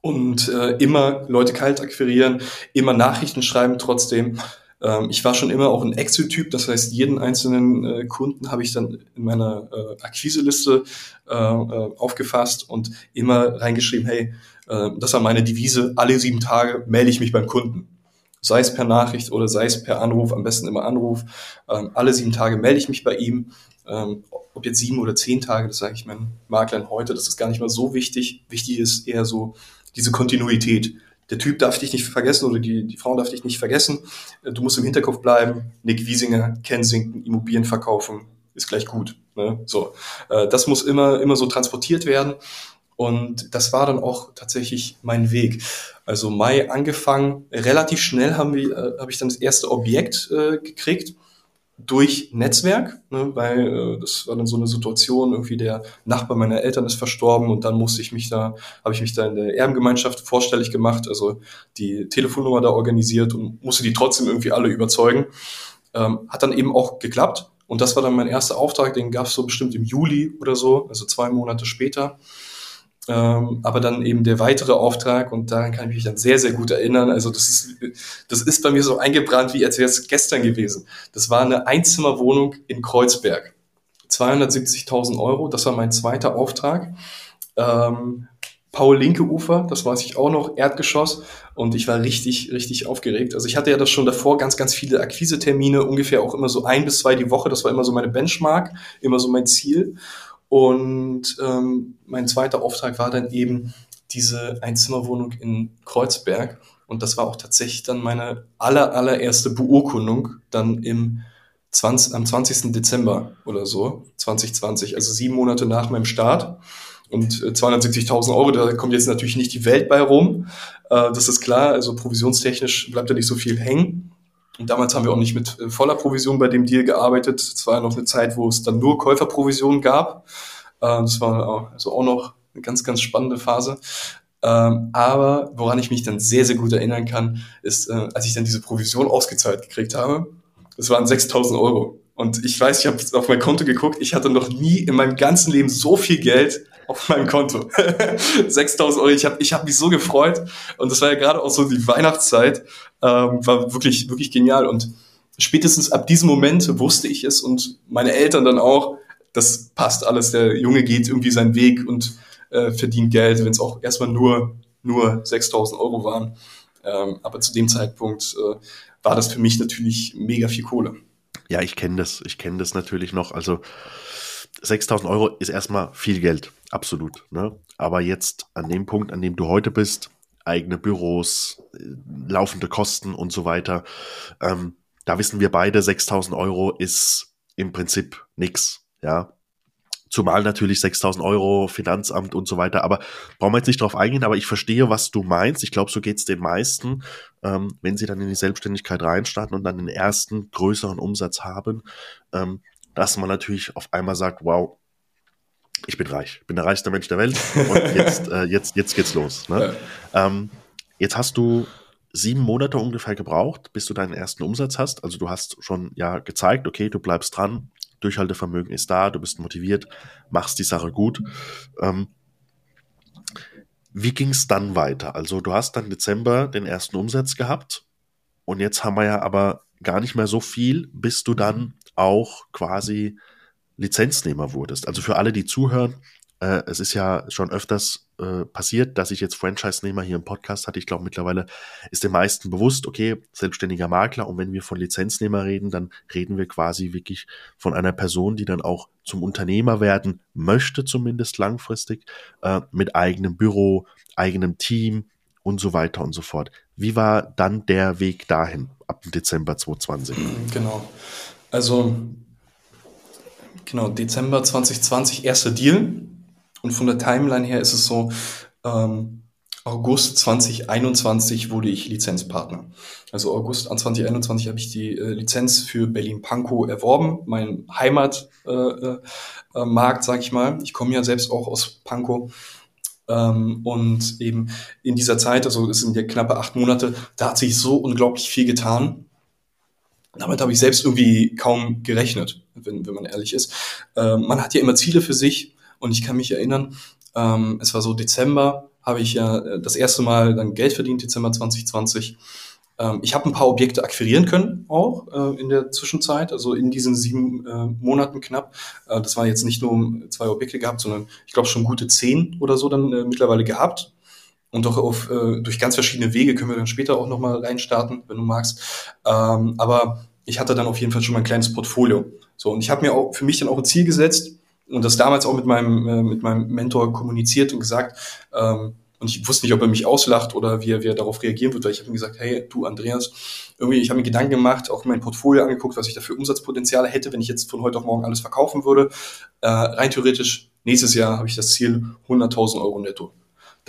und äh, immer Leute kalt akquirieren, immer Nachrichten schreiben trotzdem. Ähm, ich war schon immer auch ein Excel-Typ, das heißt, jeden einzelnen äh, Kunden habe ich dann in meiner äh, Akquiseliste äh, äh, aufgefasst und immer reingeschrieben, hey, äh, das war meine Devise, alle sieben Tage melde ich mich beim Kunden. Sei es per Nachricht oder sei es per Anruf, am besten immer Anruf. Ähm, alle sieben Tage melde ich mich bei ihm. Ähm, ob jetzt sieben oder zehn Tage, das sage ich meinen Maklern heute, das ist gar nicht mal so wichtig. Wichtig ist eher so diese Kontinuität der Typ darf dich nicht vergessen oder die, die Frau darf dich nicht vergessen. Äh, du musst im Hinterkopf bleiben. Nick Wiesinger, Kensington, Immobilien verkaufen, ist gleich gut. Ne? So, äh, das muss immer, immer so transportiert werden. Und das war dann auch tatsächlich mein Weg. Also Mai angefangen, relativ schnell haben wir, äh, habe ich dann das erste Objekt äh, gekriegt durch Netzwerk, ne, weil äh, das war dann so eine Situation, irgendwie der Nachbar meiner Eltern ist verstorben und dann musste ich mich da, habe ich mich da in der Erbengemeinschaft vorstellig gemacht, also die Telefonnummer da organisiert und musste die trotzdem irgendwie alle überzeugen. Ähm, hat dann eben auch geklappt und das war dann mein erster Auftrag, den gab es so bestimmt im Juli oder so, also zwei Monate später. Ähm, aber dann eben der weitere Auftrag und daran kann ich mich dann sehr, sehr gut erinnern. Also das ist, das ist bei mir so eingebrannt, wie als wäre es gestern gewesen. Das war eine Einzimmerwohnung in Kreuzberg. 270.000 Euro, das war mein zweiter Auftrag. Ähm, Paul Linke Ufer, das weiß ich auch noch, Erdgeschoss. Und ich war richtig, richtig aufgeregt. Also ich hatte ja das schon davor ganz, ganz viele Akquisetermine, ungefähr auch immer so ein bis zwei die Woche. Das war immer so meine Benchmark, immer so mein Ziel. Und ähm, mein zweiter Auftrag war dann eben diese Einzimmerwohnung in Kreuzberg. Und das war auch tatsächlich dann meine aller, allererste Beurkundung dann im 20, am 20. Dezember oder so, 2020, also sieben Monate nach meinem Start. Und 270.000 äh, Euro, da kommt jetzt natürlich nicht die Welt bei rum. Äh, das ist klar, also provisionstechnisch bleibt da nicht so viel hängen. Und damals haben wir auch nicht mit äh, voller Provision bei dem Deal gearbeitet. Es war ja noch eine Zeit, wo es dann nur Käuferprovisionen gab. Äh, das war also auch noch eine ganz, ganz spannende Phase. Ähm, aber woran ich mich dann sehr, sehr gut erinnern kann, ist, äh, als ich dann diese Provision ausgezahlt gekriegt habe, das waren 6000 Euro. Und ich weiß, ich habe auf mein Konto geguckt, ich hatte noch nie in meinem ganzen Leben so viel Geld auf meinem Konto. 6000 Euro, ich habe ich hab mich so gefreut und das war ja gerade auch so die Weihnachtszeit, ähm, war wirklich, wirklich genial und spätestens ab diesem Moment wusste ich es und meine Eltern dann auch, das passt alles, der Junge geht irgendwie seinen Weg und äh, verdient Geld, wenn es auch erstmal nur, nur 6000 Euro waren. Ähm, aber zu dem Zeitpunkt äh, war das für mich natürlich mega viel Kohle. Ja, ich kenne das. Ich kenne das natürlich noch. Also 6000 Euro ist erstmal viel Geld. Absolut. Ne? Aber jetzt an dem Punkt, an dem du heute bist, eigene Büros, äh, laufende Kosten und so weiter, ähm, da wissen wir beide, 6000 Euro ist im Prinzip nichts. Ja, Zumal natürlich 6000 Euro, Finanzamt und so weiter. Aber brauchen wir jetzt nicht drauf eingehen, aber ich verstehe, was du meinst. Ich glaube, so geht es den meisten, ähm, wenn sie dann in die Selbstständigkeit reinstarten und dann den ersten größeren Umsatz haben, ähm, dass man natürlich auf einmal sagt, wow, ich bin reich, bin der reichste Mensch der Welt und jetzt, äh, jetzt, jetzt geht's los. Ne? Ja. Ähm, jetzt hast du sieben Monate ungefähr gebraucht, bis du deinen ersten Umsatz hast. Also du hast schon ja gezeigt, okay, du bleibst dran, Durchhaltevermögen ist da, du bist motiviert, machst die Sache gut. Ähm, wie ging es dann weiter? Also du hast dann Dezember den ersten Umsatz gehabt und jetzt haben wir ja aber gar nicht mehr so viel, bis du dann auch quasi Lizenznehmer wurdest. Also für alle, die zuhören, äh, es ist ja schon öfters äh, passiert, dass ich jetzt Franchise-Nehmer hier im Podcast hatte. Ich glaube, mittlerweile ist den meisten bewusst, okay, selbstständiger Makler. Und wenn wir von Lizenznehmer reden, dann reden wir quasi wirklich von einer Person, die dann auch zum Unternehmer werden möchte, zumindest langfristig, äh, mit eigenem Büro, eigenem Team und so weiter und so fort. Wie war dann der Weg dahin ab Dezember 2020? Genau. Also, genau, Dezember 2020, erster Deal und von der Timeline her ist es so, ähm, August 2021 wurde ich Lizenzpartner. Also August 2021 habe ich die äh, Lizenz für Berlin-Pankow erworben, mein Heimatmarkt, äh, äh, sag ich mal. Ich komme ja selbst auch aus Pankow. Ähm, und eben in dieser Zeit, also es sind ja knappe acht Monate, da hat sich so unglaublich viel getan. Damit habe ich selbst irgendwie kaum gerechnet, wenn, wenn man ehrlich ist. Ähm, man hat ja immer Ziele für sich und ich kann mich erinnern, ähm, es war so Dezember, habe ich ja äh, das erste Mal dann Geld verdient, Dezember 2020. Ähm, ich habe ein paar Objekte akquirieren können, auch äh, in der Zwischenzeit, also in diesen sieben äh, Monaten knapp. Äh, das war jetzt nicht nur zwei Objekte gehabt, sondern ich glaube schon gute zehn oder so dann äh, mittlerweile gehabt. Und doch auf, äh, durch ganz verschiedene Wege können wir dann später auch nochmal reinstarten, wenn du magst. Ähm, aber ich hatte dann auf jeden Fall schon mal ein kleines Portfolio. So, und ich habe mir auch für mich dann auch ein Ziel gesetzt, und das damals auch mit meinem, äh, mit meinem Mentor kommuniziert und gesagt, ähm, und ich wusste nicht, ob er mich auslacht oder wie er, wie er darauf reagieren wird, weil ich habe ihm gesagt, hey, du Andreas, irgendwie, ich habe mir Gedanken gemacht, auch mein Portfolio angeguckt, was ich da für Umsatzpotenziale hätte, wenn ich jetzt von heute auf morgen alles verkaufen würde. Äh, rein theoretisch, nächstes Jahr habe ich das Ziel 100.000 Euro netto.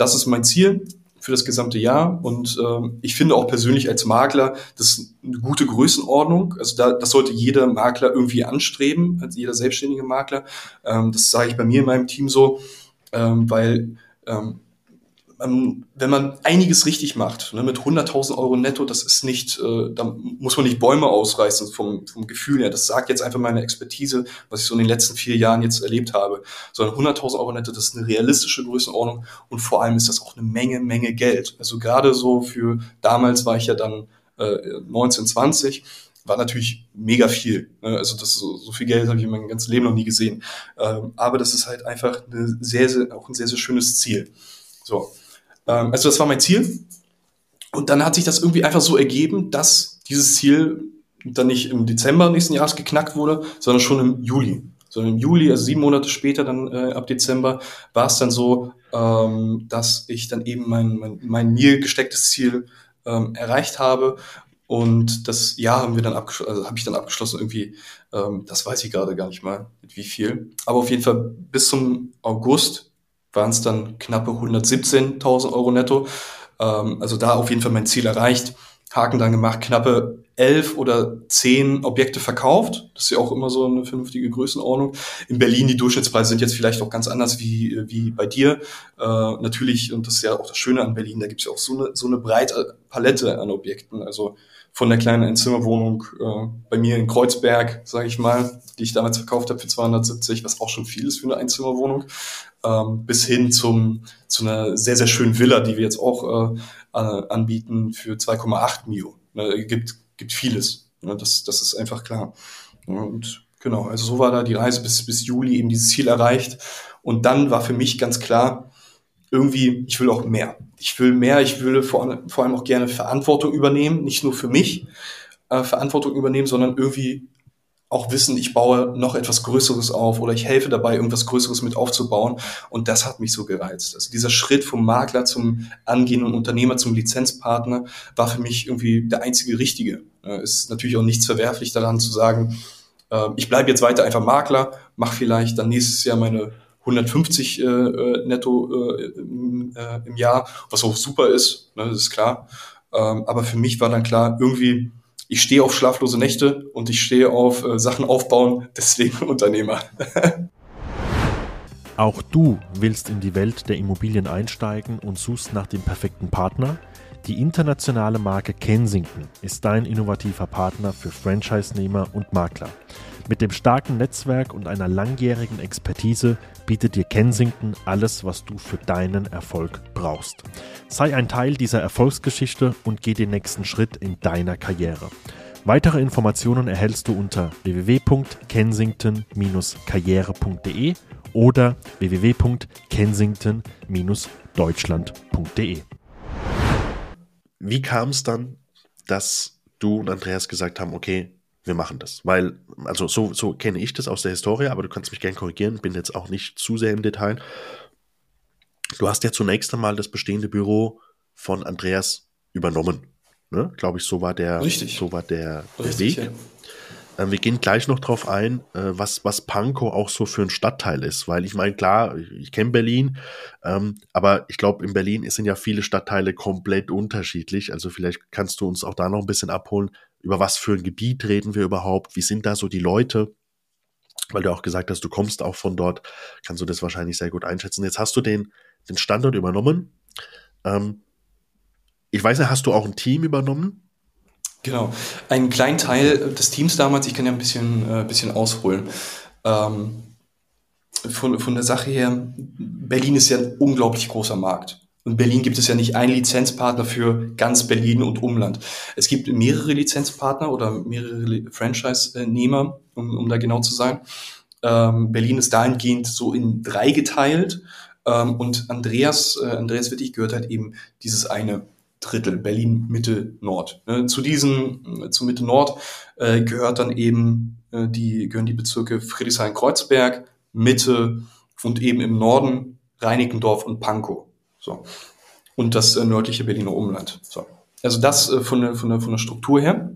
Das ist mein Ziel für das gesamte Jahr. Und ähm, ich finde auch persönlich als Makler, das ist eine gute Größenordnung. Also da, das sollte jeder Makler irgendwie anstreben, als jeder selbstständige Makler. Ähm, das sage ich bei mir in meinem Team so, ähm, weil ähm, ähm, wenn man einiges richtig macht, ne, mit 100.000 Euro netto, das ist nicht, äh, da muss man nicht Bäume ausreißen vom, vom Gefühl her. Das sagt jetzt einfach meine Expertise, was ich so in den letzten vier Jahren jetzt erlebt habe. Sondern 100.000 Euro netto, das ist eine realistische Größenordnung und vor allem ist das auch eine Menge, Menge Geld. Also gerade so für, damals war ich ja dann äh, 19, 20, war natürlich mega viel. Ne? Also das so, so viel Geld habe ich in meinem ganzen Leben noch nie gesehen. Ähm, aber das ist halt einfach eine sehr, sehr, auch ein sehr, sehr schönes Ziel. So. Ähm, also das war mein Ziel. Und dann hat sich das irgendwie einfach so ergeben, dass dieses Ziel dann nicht im Dezember nächsten Jahres geknackt wurde, sondern schon im Juli. Sondern im Juli, also sieben Monate später, dann äh, ab Dezember, war es dann so, ähm, dass ich dann eben mein, mein, mein mir gestecktes Ziel ähm, erreicht habe. Und das Jahr haben wir dann abgeschlossen, also habe ich dann abgeschlossen irgendwie, ähm, das weiß ich gerade gar nicht mal, mit wie viel. Aber auf jeden Fall bis zum August waren es dann knappe 117.000 Euro netto. Ähm, also da auf jeden Fall mein Ziel erreicht. Haken dann gemacht, knappe elf oder zehn Objekte verkauft. Das ist ja auch immer so eine vernünftige Größenordnung. In Berlin die Durchschnittspreise sind jetzt vielleicht auch ganz anders wie, wie bei dir. Äh, natürlich, und das ist ja auch das Schöne an Berlin, da gibt es ja auch so eine, so eine breite Palette an Objekten. Also von der kleinen Einzimmerwohnung äh, bei mir in Kreuzberg, sage ich mal, die ich damals verkauft habe für 270, was auch schon viel ist für eine Einzimmerwohnung, ähm, bis hin zum zu einer sehr sehr schönen Villa, die wir jetzt auch äh, anbieten für 2,8 Mio. Ne, gibt gibt vieles. Ne, das das ist einfach klar. Und genau, also so war da die Reise bis bis Juli eben dieses Ziel erreicht. Und dann war für mich ganz klar, irgendwie, ich will auch mehr. Ich will mehr, ich will vor, vor allem auch gerne Verantwortung übernehmen, nicht nur für mich äh, Verantwortung übernehmen, sondern irgendwie auch wissen, ich baue noch etwas Größeres auf oder ich helfe dabei, irgendwas Größeres mit aufzubauen. Und das hat mich so gereizt. Also dieser Schritt vom Makler zum angehenden Unternehmer, zum Lizenzpartner war für mich irgendwie der einzige richtige. Äh, ist natürlich auch nichts verwerflich daran zu sagen, äh, ich bleibe jetzt weiter einfach Makler, mache vielleicht dann nächstes Jahr meine 150 äh, äh, netto äh, im, äh, im Jahr, was auch super ist, ne, das ist klar. Ähm, aber für mich war dann klar, irgendwie, ich stehe auf schlaflose Nächte und ich stehe auf äh, Sachen aufbauen, deswegen Unternehmer. Auch du willst in die Welt der Immobilien einsteigen und suchst nach dem perfekten Partner? Die internationale Marke Kensington ist dein innovativer Partner für Franchise-Nehmer und Makler. Mit dem starken Netzwerk und einer langjährigen Expertise bietet dir Kensington alles, was du für deinen Erfolg brauchst. Sei ein Teil dieser Erfolgsgeschichte und geh den nächsten Schritt in deiner Karriere. Weitere Informationen erhältst du unter www.kensington-karriere.de oder www.kensington-deutschland.de. Wie kam es dann, dass du und Andreas gesagt haben, okay, wir machen das. Weil, also so, so kenne ich das aus der Historie, aber du kannst mich gerne korrigieren, bin jetzt auch nicht zu sehr im Detail. Du hast ja zunächst einmal das bestehende Büro von Andreas übernommen. Ne? Glaube ich, so war der, Richtig. So war der, Richtig, Weg. Ja. Ähm, wir gehen gleich noch drauf ein, äh, was, was Pankow auch so für ein Stadtteil ist, weil ich meine, klar, ich kenne Berlin, ähm, aber ich glaube, in Berlin sind ja viele Stadtteile komplett unterschiedlich. Also vielleicht kannst du uns auch da noch ein bisschen abholen, über was für ein Gebiet reden wir überhaupt, wie sind da so die Leute, weil du auch gesagt hast, du kommst auch von dort, kannst du das wahrscheinlich sehr gut einschätzen. Jetzt hast du den, den Standort übernommen. Ähm, ich weiß nicht, hast du auch ein Team übernommen? Genau. Einen kleinen Teil des Teams damals, ich kann ja ein bisschen, äh, bisschen ausholen. Ähm, von, von der Sache her, Berlin ist ja ein unglaublich großer Markt. In Berlin gibt es ja nicht einen Lizenzpartner für ganz Berlin und Umland. Es gibt mehrere Lizenzpartner oder mehrere Franchise-Nehmer, um, um da genau zu sein. Ähm, Berlin ist dahingehend so in drei geteilt. Ähm, und Andreas, äh, Andreas Wittig gehört halt eben dieses eine Drittel, Berlin Mitte Nord. Ne, zu diesem, zu Mitte Nord äh, gehört dann eben äh, die, gehören die Bezirke Friedrichshain-Kreuzberg, Mitte und eben im Norden Reinickendorf und Pankow. So. Und das äh, nördliche Berliner Umland. So. Also das äh, von, der, von, der, von der Struktur her.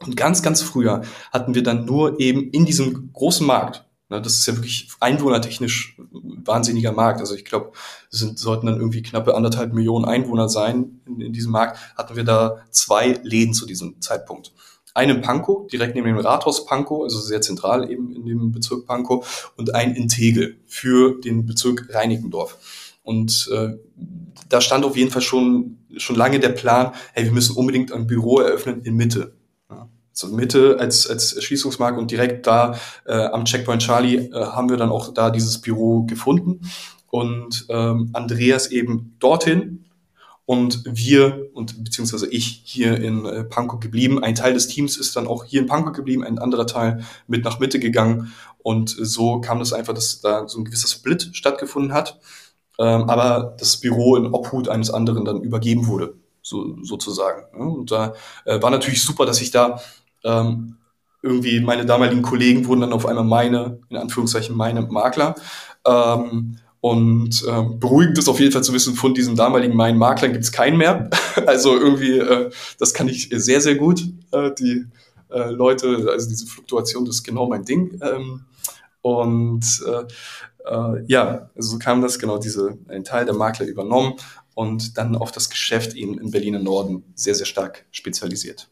Und ganz, ganz früher hatten wir dann nur eben in diesem großen Markt, das ist ja wirklich einwohnertechnisch ein wahnsinniger Markt. Also ich glaube, es sind, sollten dann irgendwie knappe anderthalb Millionen Einwohner sein in, in diesem Markt. Hatten wir da zwei Läden zu diesem Zeitpunkt. Einen Pankow, direkt neben dem Rathaus Pankow, also sehr zentral eben in dem Bezirk Pankow, und ein in Tegel für den Bezirk Reinickendorf. Und äh, da stand auf jeden Fall schon, schon lange der Plan, hey, wir müssen unbedingt ein Büro eröffnen in Mitte so Mitte als, als Erschließungsmarkt und direkt da äh, am Checkpoint Charlie äh, haben wir dann auch da dieses Büro gefunden und ähm, Andreas eben dorthin und wir und beziehungsweise ich hier in äh, Pankow geblieben. Ein Teil des Teams ist dann auch hier in Pankow geblieben, ein anderer Teil mit nach Mitte gegangen und so kam das einfach, dass da so ein gewisser Split stattgefunden hat, ähm, aber das Büro in Obhut eines anderen dann übergeben wurde so, sozusagen. Und da äh, war natürlich super, dass ich da ähm, irgendwie meine damaligen Kollegen wurden dann auf einmal meine, in Anführungszeichen, meine Makler. Ähm, und ähm, beruhigend ist auf jeden Fall zu wissen, von diesen damaligen meinen Maklern gibt es keinen mehr. also irgendwie, äh, das kann ich sehr, sehr gut. Äh, die äh, Leute, also diese Fluktuation, das ist genau mein Ding. Ähm, und äh, äh, ja, so kam das genau, diese, ein Teil der Makler übernommen und dann auf das Geschäft eben im Berliner Norden sehr, sehr stark spezialisiert.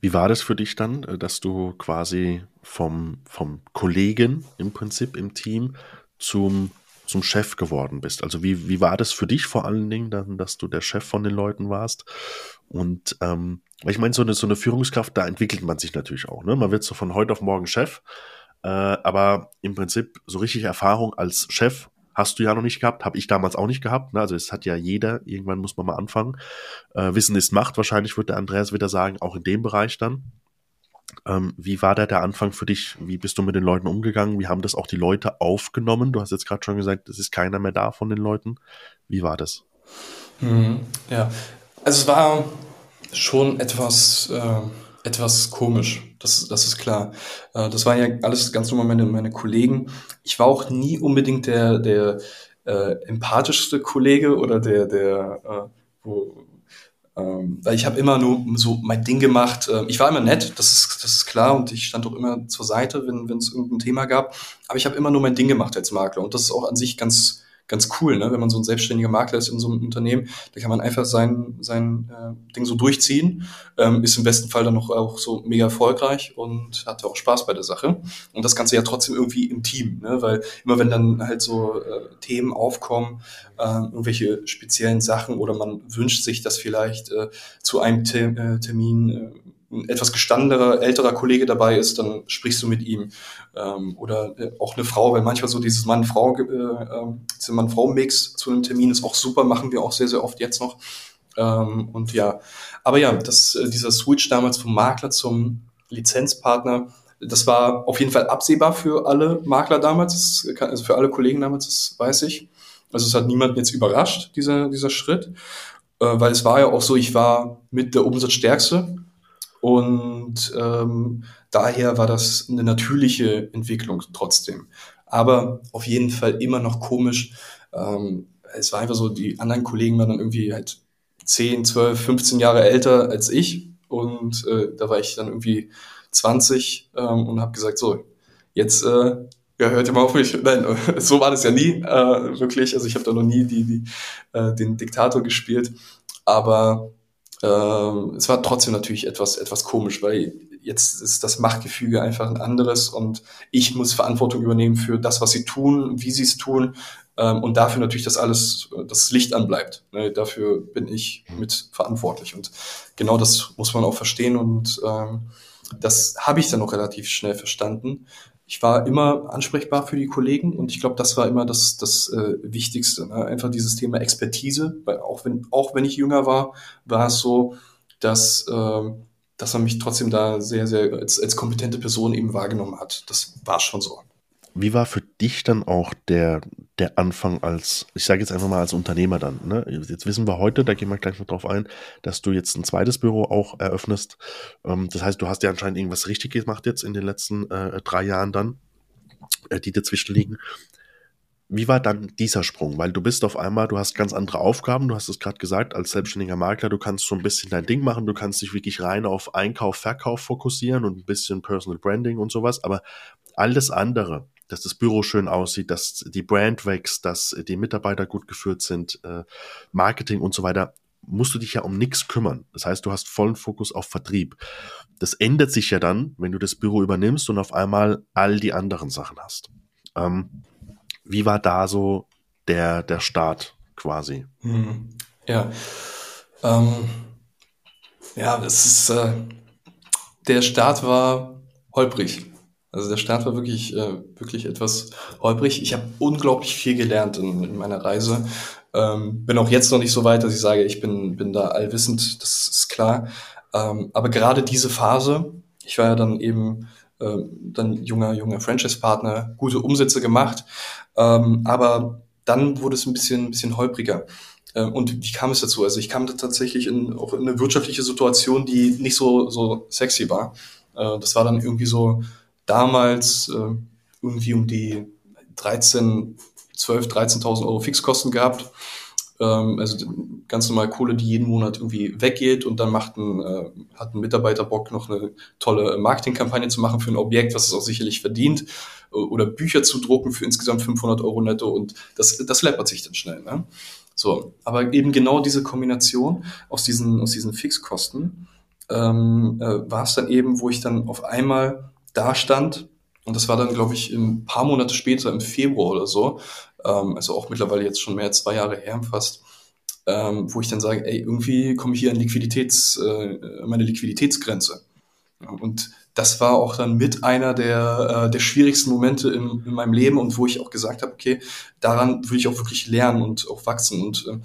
Wie war das für dich dann, äh, dass du quasi vom, vom Kollegen im Prinzip im Team zum, zum Chef geworden bist? Also wie, wie war das für dich vor allen Dingen dann, dass du der Chef von den Leuten warst? Und ähm, ich meine, so eine, so eine Führungskraft, da entwickelt man sich natürlich auch. Ne? Man wird so von heute auf morgen Chef, äh, aber im Prinzip so richtig Erfahrung als Chef hast du ja noch nicht gehabt, habe ich damals auch nicht gehabt. Ne? Also es hat ja jeder, irgendwann muss man mal anfangen. Äh, Wissen ist Macht, wahrscheinlich wird der Andreas wieder sagen, auch in dem Bereich dann. Ähm, wie war da der Anfang für dich? Wie bist du mit den Leuten umgegangen? Wie haben das auch die Leute aufgenommen? Du hast jetzt gerade schon gesagt, es ist keiner mehr da von den Leuten. Wie war das? Mhm, ja, also es war schon etwas, äh, etwas komisch, das, das ist klar. Äh, das waren ja alles ganz normal meine, meine Kollegen. Ich war auch nie unbedingt der, der äh, empathischste Kollege oder der, der äh, wo, ähm, weil ich habe immer nur so mein Ding gemacht. Äh, ich war immer nett, das ist, das ist klar, und ich stand auch immer zur Seite, wenn es irgendein Thema gab. Aber ich habe immer nur mein Ding gemacht als Makler. Und das ist auch an sich ganz, ganz cool, ne? wenn man so ein selbstständiger Makler ist in so einem Unternehmen, da kann man einfach sein, sein äh, Ding so durchziehen, ähm, ist im besten Fall dann noch auch so mega erfolgreich und hat auch Spaß bei der Sache. Und das Ganze ja trotzdem irgendwie im Team, ne? weil immer wenn dann halt so äh, Themen aufkommen, äh, irgendwelche speziellen Sachen oder man wünscht sich, dass vielleicht äh, zu einem Te äh, Termin äh, ein etwas gestandener, älterer Kollege dabei ist, dann sprichst du mit ihm. Ähm, oder äh, auch eine Frau, weil manchmal so dieses Mann-Frau, äh, äh, diese Mann-Frau-Mix zu einem Termin ist auch super, machen wir auch sehr, sehr oft jetzt noch. Ähm, und ja, aber ja, das, äh, dieser Switch damals vom Makler zum Lizenzpartner, das war auf jeden Fall absehbar für alle Makler damals, also für alle Kollegen damals, das weiß ich. Also es hat niemanden jetzt überrascht, dieser, dieser Schritt, äh, weil es war ja auch so, ich war mit der Umsatzstärkste und ähm, daher war das eine natürliche Entwicklung trotzdem. Aber auf jeden Fall immer noch komisch. Ähm, es war einfach so, die anderen Kollegen waren dann irgendwie halt 10, 12, 15 Jahre älter als ich. Und äh, da war ich dann irgendwie 20 ähm, und habe gesagt, so, jetzt äh, ja, hört ihr mal auf mich. Nein, so war das ja nie, äh, wirklich. Also ich habe da noch nie die, die, äh, den Diktator gespielt. Aber ähm, es war trotzdem natürlich etwas, etwas komisch, weil jetzt ist das Machtgefüge einfach ein anderes und ich muss Verantwortung übernehmen für das, was sie tun, wie sie es tun ähm, und dafür natürlich, dass alles, das Licht anbleibt. Ne? Dafür bin ich mit verantwortlich und genau das muss man auch verstehen und ähm, das habe ich dann auch relativ schnell verstanden ich war immer ansprechbar für die Kollegen und ich glaube, das war immer das, das äh, Wichtigste. Ne? Einfach dieses Thema Expertise, weil auch wenn, auch wenn ich jünger war, war es so, dass, äh, dass man mich trotzdem da sehr, sehr als, als kompetente Person eben wahrgenommen hat. Das war schon so. Wie war für dich dann auch der, der Anfang als, ich sage jetzt einfach mal als Unternehmer dann? Ne? Jetzt wissen wir heute, da gehen wir gleich noch drauf ein, dass du jetzt ein zweites Büro auch eröffnest. Ähm, das heißt, du hast ja anscheinend irgendwas richtig gemacht jetzt in den letzten äh, drei Jahren dann, äh, die dazwischen liegen. Wie war dann dieser Sprung? Weil du bist auf einmal, du hast ganz andere Aufgaben, du hast es gerade gesagt, als selbstständiger Makler, du kannst so ein bisschen dein Ding machen, du kannst dich wirklich rein auf Einkauf, Verkauf fokussieren und ein bisschen Personal Branding und sowas, aber alles andere, dass das Büro schön aussieht, dass die Brand wächst, dass die Mitarbeiter gut geführt sind, äh, Marketing und so weiter, musst du dich ja um nichts kümmern. Das heißt, du hast vollen Fokus auf Vertrieb. Das ändert sich ja dann, wenn du das Büro übernimmst und auf einmal all die anderen Sachen hast. Ähm, wie war da so der, der Start quasi? Hm. Ja. Ähm, ja, es ist, äh, der Start war holprig. Also der Start war wirklich, äh, wirklich etwas holprig. Ich habe unglaublich viel gelernt in, in meiner Reise. Ähm, bin auch jetzt noch nicht so weit, dass ich sage, ich bin, bin da allwissend, das ist klar. Ähm, aber gerade diese Phase, ich war ja dann eben äh, dann junger, junger Franchise-Partner, gute Umsätze gemacht, ähm, aber dann wurde es ein bisschen, ein bisschen holpriger. Äh, und wie kam es dazu? Also ich kam tatsächlich in, auch in eine wirtschaftliche Situation, die nicht so, so sexy war. Äh, das war dann irgendwie so, damals äh, irgendwie um die 13, 12, 13.000 Euro Fixkosten gehabt. Ähm, also ganz normal Kohle, die jeden Monat irgendwie weggeht und dann macht ein, äh, hat ein Mitarbeiter Bock, noch eine tolle Marketingkampagne zu machen für ein Objekt, was es auch sicherlich verdient oder Bücher zu drucken für insgesamt 500 Euro netto und das, das läppert sich dann schnell. Ne? So, aber eben genau diese Kombination aus diesen, aus diesen Fixkosten ähm, äh, war es dann eben, wo ich dann auf einmal da stand und das war dann, glaube ich, ein paar Monate später, im Februar oder so, ähm, also auch mittlerweile jetzt schon mehr als zwei Jahre her fast, ähm, wo ich dann sage, ey, irgendwie komme ich hier an Liquiditäts, äh, meine Liquiditätsgrenze. Und das war auch dann mit einer der, äh, der schwierigsten Momente in, in meinem Leben und wo ich auch gesagt habe, okay, daran will ich auch wirklich lernen und auch wachsen und äh,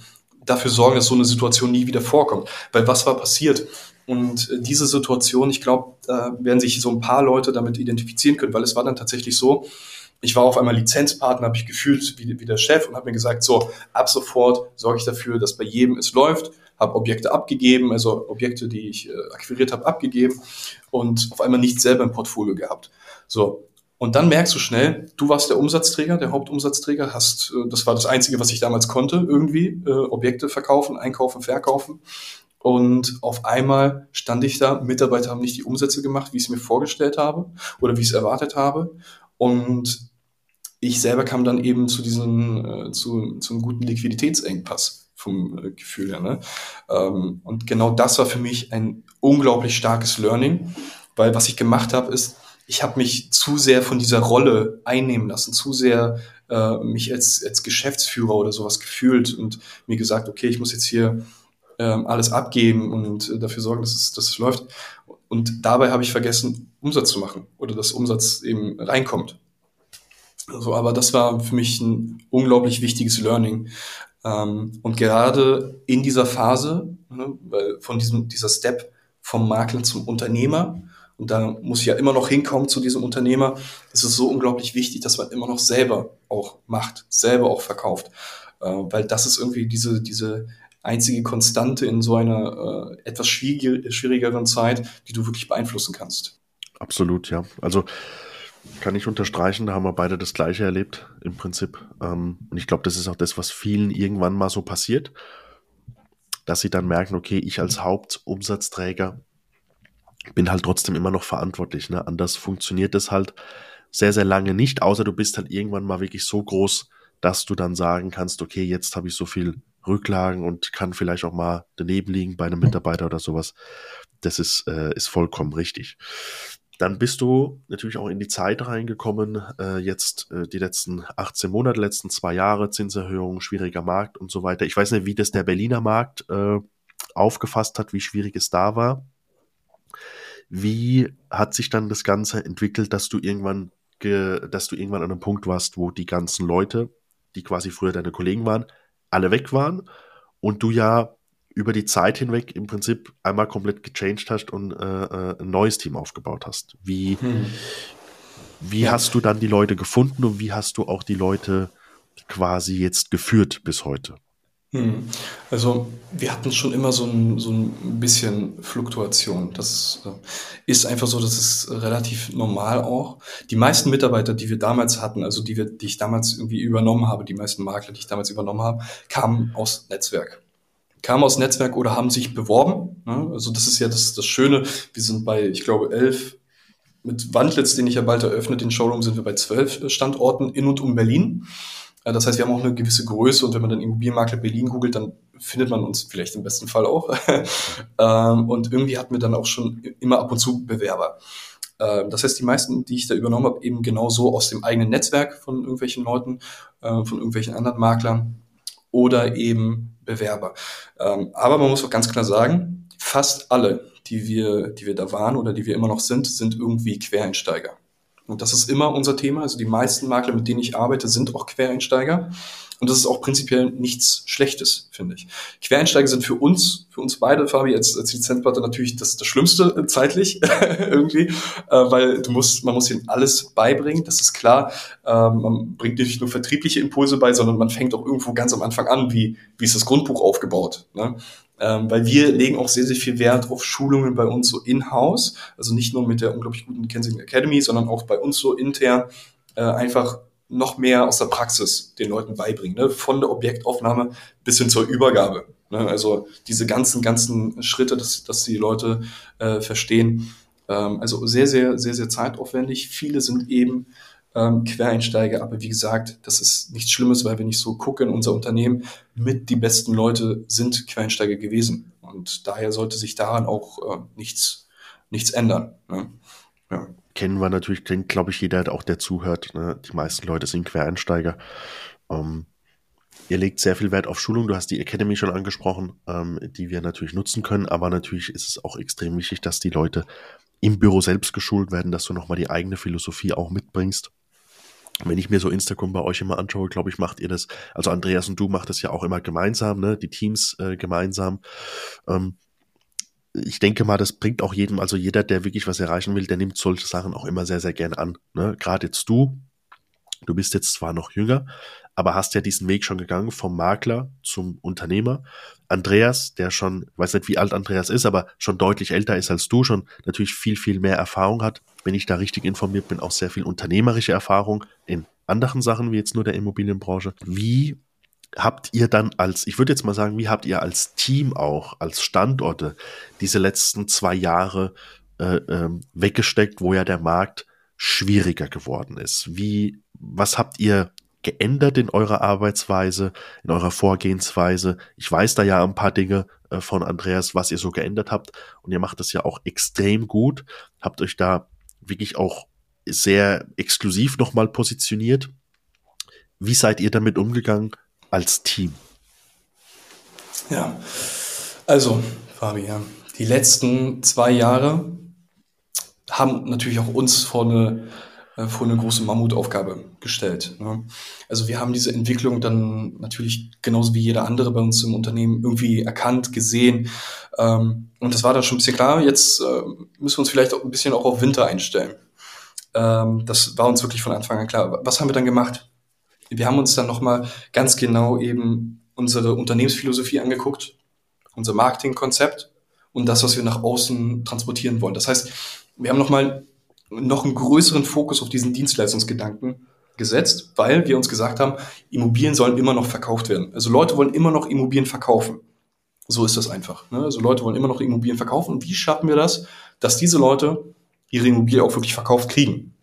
dafür sorgen, dass so eine Situation nie wieder vorkommt. Weil was war passiert? Und äh, diese Situation, ich glaube, da werden sich so ein paar Leute damit identifizieren können, weil es war dann tatsächlich so, ich war auf einmal Lizenzpartner, habe ich gefühlt wie, wie der Chef und habe mir gesagt, so, ab sofort sorge ich dafür, dass bei jedem es läuft, habe Objekte abgegeben, also Objekte, die ich äh, akquiriert habe, abgegeben und auf einmal nicht selber im Portfolio gehabt. So, und dann merkst du schnell, du warst der Umsatzträger, der Hauptumsatzträger, hast, äh, das war das Einzige, was ich damals konnte, irgendwie, äh, Objekte verkaufen, einkaufen, verkaufen. Und auf einmal stand ich da, Mitarbeiter haben nicht die Umsätze gemacht, wie ich es mir vorgestellt habe oder wie ich es erwartet habe. Und ich selber kam dann eben zu diesem, äh, zu, zu einem guten Liquiditätsengpass vom äh, Gefühl her. Ne? Ähm, und genau das war für mich ein unglaublich starkes Learning, weil was ich gemacht habe, ist, ich habe mich zu sehr von dieser Rolle einnehmen lassen, zu sehr äh, mich als, als Geschäftsführer oder sowas gefühlt und mir gesagt, okay, ich muss jetzt hier ähm, alles abgeben und äh, dafür sorgen, dass es, dass es läuft. Und dabei habe ich vergessen, Umsatz zu machen oder dass Umsatz eben reinkommt. Also, aber das war für mich ein unglaublich wichtiges Learning. Ähm, und gerade in dieser Phase, ne, weil von diesem, dieser Step vom Makler zum Unternehmer, und da muss ich ja immer noch hinkommen zu diesem Unternehmer, ist es so unglaublich wichtig, dass man immer noch selber auch macht, selber auch verkauft. Äh, weil das ist irgendwie diese, diese einzige Konstante in so einer äh, etwas schwierigeren Zeit, die du wirklich beeinflussen kannst. Absolut, ja. Also kann ich unterstreichen, da haben wir beide das Gleiche erlebt im Prinzip. Ähm, und ich glaube, das ist auch das, was vielen irgendwann mal so passiert, dass sie dann merken, okay, ich als Hauptumsatzträger bin halt trotzdem immer noch verantwortlich. Ne? Anders funktioniert das halt sehr, sehr lange nicht, außer du bist halt irgendwann mal wirklich so groß, dass du dann sagen kannst, okay, jetzt habe ich so viel Rücklagen und kann vielleicht auch mal daneben liegen bei einem Mitarbeiter oder sowas. Das ist, äh, ist vollkommen richtig. Dann bist du natürlich auch in die Zeit reingekommen, äh, jetzt äh, die letzten 18 Monate, letzten zwei Jahre, Zinserhöhung, schwieriger Markt und so weiter. Ich weiß nicht, wie das der Berliner Markt äh, aufgefasst hat, wie schwierig es da war. Wie hat sich dann das Ganze entwickelt, dass du irgendwann, dass du irgendwann an einem Punkt warst, wo die ganzen Leute, die quasi früher deine Kollegen waren, alle weg waren und du ja über die Zeit hinweg im Prinzip einmal komplett gechanged hast und äh, äh ein neues Team aufgebaut hast. Wie, hm. wie ja. hast du dann die Leute gefunden und wie hast du auch die Leute quasi jetzt geführt bis heute? Hm. Also wir hatten schon immer so ein, so ein bisschen Fluktuation. Das äh, ist einfach so, das ist relativ normal auch. Die meisten Mitarbeiter, die wir damals hatten, also die, wir, die ich damals irgendwie übernommen habe, die meisten Makler, die ich damals übernommen habe, kamen aus Netzwerk. Kamen aus Netzwerk oder haben sich beworben. Ne? Also das ist ja das, das Schöne. Wir sind bei, ich glaube, elf mit Wandlitz, den ich ja bald eröffnet, den Showroom, sind wir bei zwölf Standorten in und um Berlin. Das heißt, wir haben auch eine gewisse Größe und wenn man dann Immobilienmakler Berlin googelt, dann findet man uns vielleicht im besten Fall auch. Ähm, und irgendwie hatten wir dann auch schon immer ab und zu Bewerber. Ähm, das heißt, die meisten, die ich da übernommen habe, eben genau so aus dem eigenen Netzwerk von irgendwelchen Leuten, äh, von irgendwelchen anderen Maklern oder eben Bewerber. Ähm, aber man muss auch ganz klar sagen, fast alle, die wir, die wir da waren oder die wir immer noch sind, sind irgendwie Quereinsteiger. Und das ist immer unser Thema. Also die meisten Makler, mit denen ich arbeite, sind auch Quereinsteiger. Und das ist auch prinzipiell nichts Schlechtes, finde ich. Quereinsteiger sind für uns, für uns beide, Fabi, als, als Lizenzpartner natürlich das, das Schlimmste äh, zeitlich irgendwie, äh, weil du musst, man muss ihnen alles beibringen, das ist klar. Ähm, man bringt nicht nur vertriebliche Impulse bei, sondern man fängt auch irgendwo ganz am Anfang an, wie, wie ist das Grundbuch aufgebaut. Ne? Ähm, weil wir legen auch sehr, sehr viel Wert auf Schulungen bei uns so in-house, also nicht nur mit der unglaublich guten Kensington Academy, sondern auch bei uns so intern äh, einfach noch mehr aus der Praxis den Leuten beibringen, ne? von der Objektaufnahme bis hin zur Übergabe. Ne? Also diese ganzen, ganzen Schritte, dass, dass die Leute äh, verstehen. Ähm, also sehr, sehr, sehr, sehr zeitaufwendig. Viele sind eben ähm, Quereinsteiger. Aber wie gesagt, das ist nichts Schlimmes, weil wenn ich so gucke in unser Unternehmen, mit die besten Leute sind Quereinsteiger gewesen. Und daher sollte sich daran auch äh, nichts, nichts ändern. Ne? Ja. Kennen wir natürlich, kennt, glaube ich, jeder, auch der zuhört. Ne? Die meisten Leute sind Quereinsteiger. Ähm, ihr legt sehr viel Wert auf Schulung. Du hast die Academy schon angesprochen, ähm, die wir natürlich nutzen können. Aber natürlich ist es auch extrem wichtig, dass die Leute im Büro selbst geschult werden, dass du nochmal die eigene Philosophie auch mitbringst. Wenn ich mir so Instagram bei euch immer anschaue, glaube ich, macht ihr das, also Andreas und du macht das ja auch immer gemeinsam, ne? Die Teams äh, gemeinsam. Ähm, ich denke mal, das bringt auch jedem, also jeder, der wirklich was erreichen will, der nimmt solche Sachen auch immer sehr, sehr gern an. Ne? Gerade jetzt du, du bist jetzt zwar noch jünger, aber hast ja diesen Weg schon gegangen vom Makler zum Unternehmer. Andreas, der schon, weiß nicht, wie alt Andreas ist, aber schon deutlich älter ist als du, schon natürlich viel, viel mehr Erfahrung hat. Wenn ich da richtig informiert bin, auch sehr viel unternehmerische Erfahrung in anderen Sachen, wie jetzt nur der Immobilienbranche. Wie habt ihr dann als, ich würde jetzt mal sagen, wie habt ihr als Team auch, als Standorte diese letzten zwei Jahre äh, äh, weggesteckt, wo ja der Markt schwieriger geworden ist? Wie, was habt ihr geändert in eurer Arbeitsweise, in eurer Vorgehensweise? Ich weiß da ja ein paar Dinge äh, von Andreas, was ihr so geändert habt. Und ihr macht das ja auch extrem gut. Habt euch da wirklich auch sehr exklusiv nochmal positioniert. Wie seid ihr damit umgegangen als Team? Ja, also, Fabian, die letzten zwei Jahre haben natürlich auch uns vor eine äh, vor eine große Mammutaufgabe gestellt. Ne? Also wir haben diese Entwicklung dann natürlich genauso wie jeder andere bei uns im Unternehmen irgendwie erkannt, gesehen. Ähm, und das war dann schon ein bisschen klar. Jetzt äh, müssen wir uns vielleicht auch ein bisschen auch auf Winter einstellen. Ähm, das war uns wirklich von Anfang an klar. Was haben wir dann gemacht? Wir haben uns dann nochmal ganz genau eben unsere Unternehmensphilosophie angeguckt, unser Marketingkonzept und das, was wir nach außen transportieren wollen. Das heißt, wir haben nochmal noch einen größeren Fokus auf diesen Dienstleistungsgedanken gesetzt, weil wir uns gesagt haben, Immobilien sollen immer noch verkauft werden. Also Leute wollen immer noch Immobilien verkaufen. So ist das einfach. Ne? Also Leute wollen immer noch Immobilien verkaufen. Und wie schaffen wir das, dass diese Leute ihre Immobilie auch wirklich verkauft kriegen?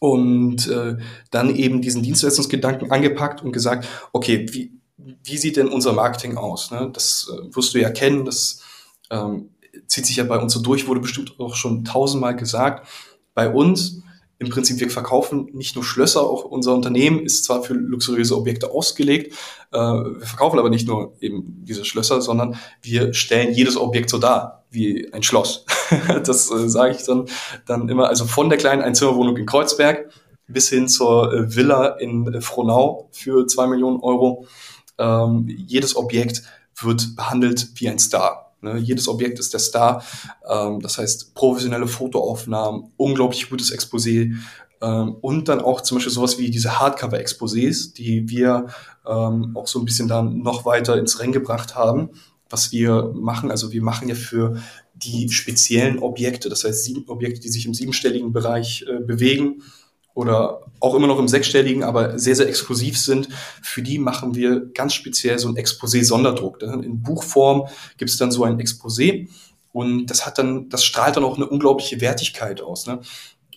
Und äh, dann eben diesen Dienstleistungsgedanken angepackt und gesagt, okay, wie, wie sieht denn unser Marketing aus? Ne? Das äh, wirst du ja kennen, das ähm, zieht sich ja bei uns so durch, wurde bestimmt auch schon tausendmal gesagt bei uns im Prinzip, wir verkaufen nicht nur Schlösser, auch unser Unternehmen ist zwar für luxuriöse Objekte ausgelegt, äh, wir verkaufen aber nicht nur eben diese Schlösser, sondern wir stellen jedes Objekt so dar, wie ein Schloss. das äh, sage ich dann, dann immer, also von der kleinen Einzimmerwohnung in Kreuzberg bis hin zur äh, Villa in äh, Frohnau für zwei Millionen Euro. Ähm, jedes Objekt wird behandelt wie ein Star. Ne? Jedes Objekt ist der Star. Ähm, das heißt, professionelle Fotoaufnahmen, unglaublich gutes Exposé ähm, und dann auch zum Beispiel sowas wie diese Hardcover-Exposés, die wir ähm, auch so ein bisschen dann noch weiter ins Rennen gebracht haben, was wir machen. Also wir machen ja für die speziellen Objekte, das heißt sieben Objekte, die sich im siebenstelligen Bereich äh, bewegen, oder auch immer noch im sechsstelligen, aber sehr, sehr exklusiv sind, für die machen wir ganz speziell so ein Exposé-Sonderdruck. In Buchform gibt es dann so ein Exposé und das hat dann, das strahlt dann auch eine unglaubliche Wertigkeit aus. Ne?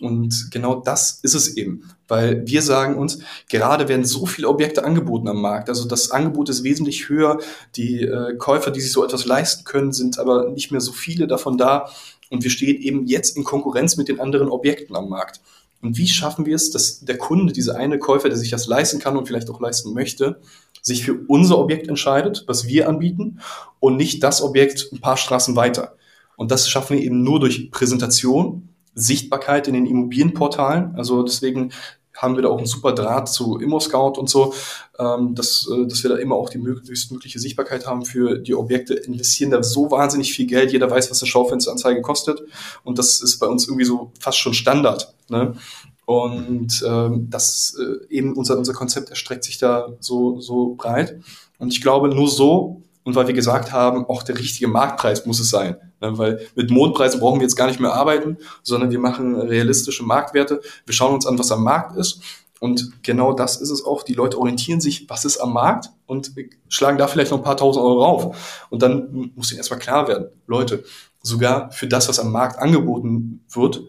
Und genau das ist es eben, weil wir sagen uns, gerade werden so viele Objekte angeboten am Markt. Also das Angebot ist wesentlich höher. Die äh, Käufer, die sich so etwas leisten können, sind aber nicht mehr so viele davon da. Und wir stehen eben jetzt in Konkurrenz mit den anderen Objekten am Markt. Und wie schaffen wir es, dass der Kunde, dieser eine Käufer, der sich das leisten kann und vielleicht auch leisten möchte, sich für unser Objekt entscheidet, was wir anbieten und nicht das Objekt ein paar Straßen weiter. Und das schaffen wir eben nur durch Präsentation, Sichtbarkeit in den Immobilienportalen. Also deswegen haben wir da auch einen super Draht zu ImmoScout und so, ähm, dass, äh, dass wir da immer auch die höchstmögliche Sichtbarkeit haben für die Objekte, investieren da so wahnsinnig viel Geld, jeder weiß, was eine Schaufensteranzeige kostet und das ist bei uns irgendwie so fast schon Standard. Ne? Und ähm, das äh, eben unser, unser Konzept erstreckt sich da so, so breit. Und ich glaube, nur so und weil wir gesagt haben, auch der richtige Marktpreis muss es sein. Ne? Weil mit Mondpreisen brauchen wir jetzt gar nicht mehr arbeiten, sondern wir machen realistische Marktwerte. Wir schauen uns an, was am Markt ist. Und genau das ist es auch. Die Leute orientieren sich, was ist am Markt und schlagen da vielleicht noch ein paar tausend Euro rauf. Und dann muss ihnen erstmal klar werden, Leute, sogar für das, was am Markt angeboten wird,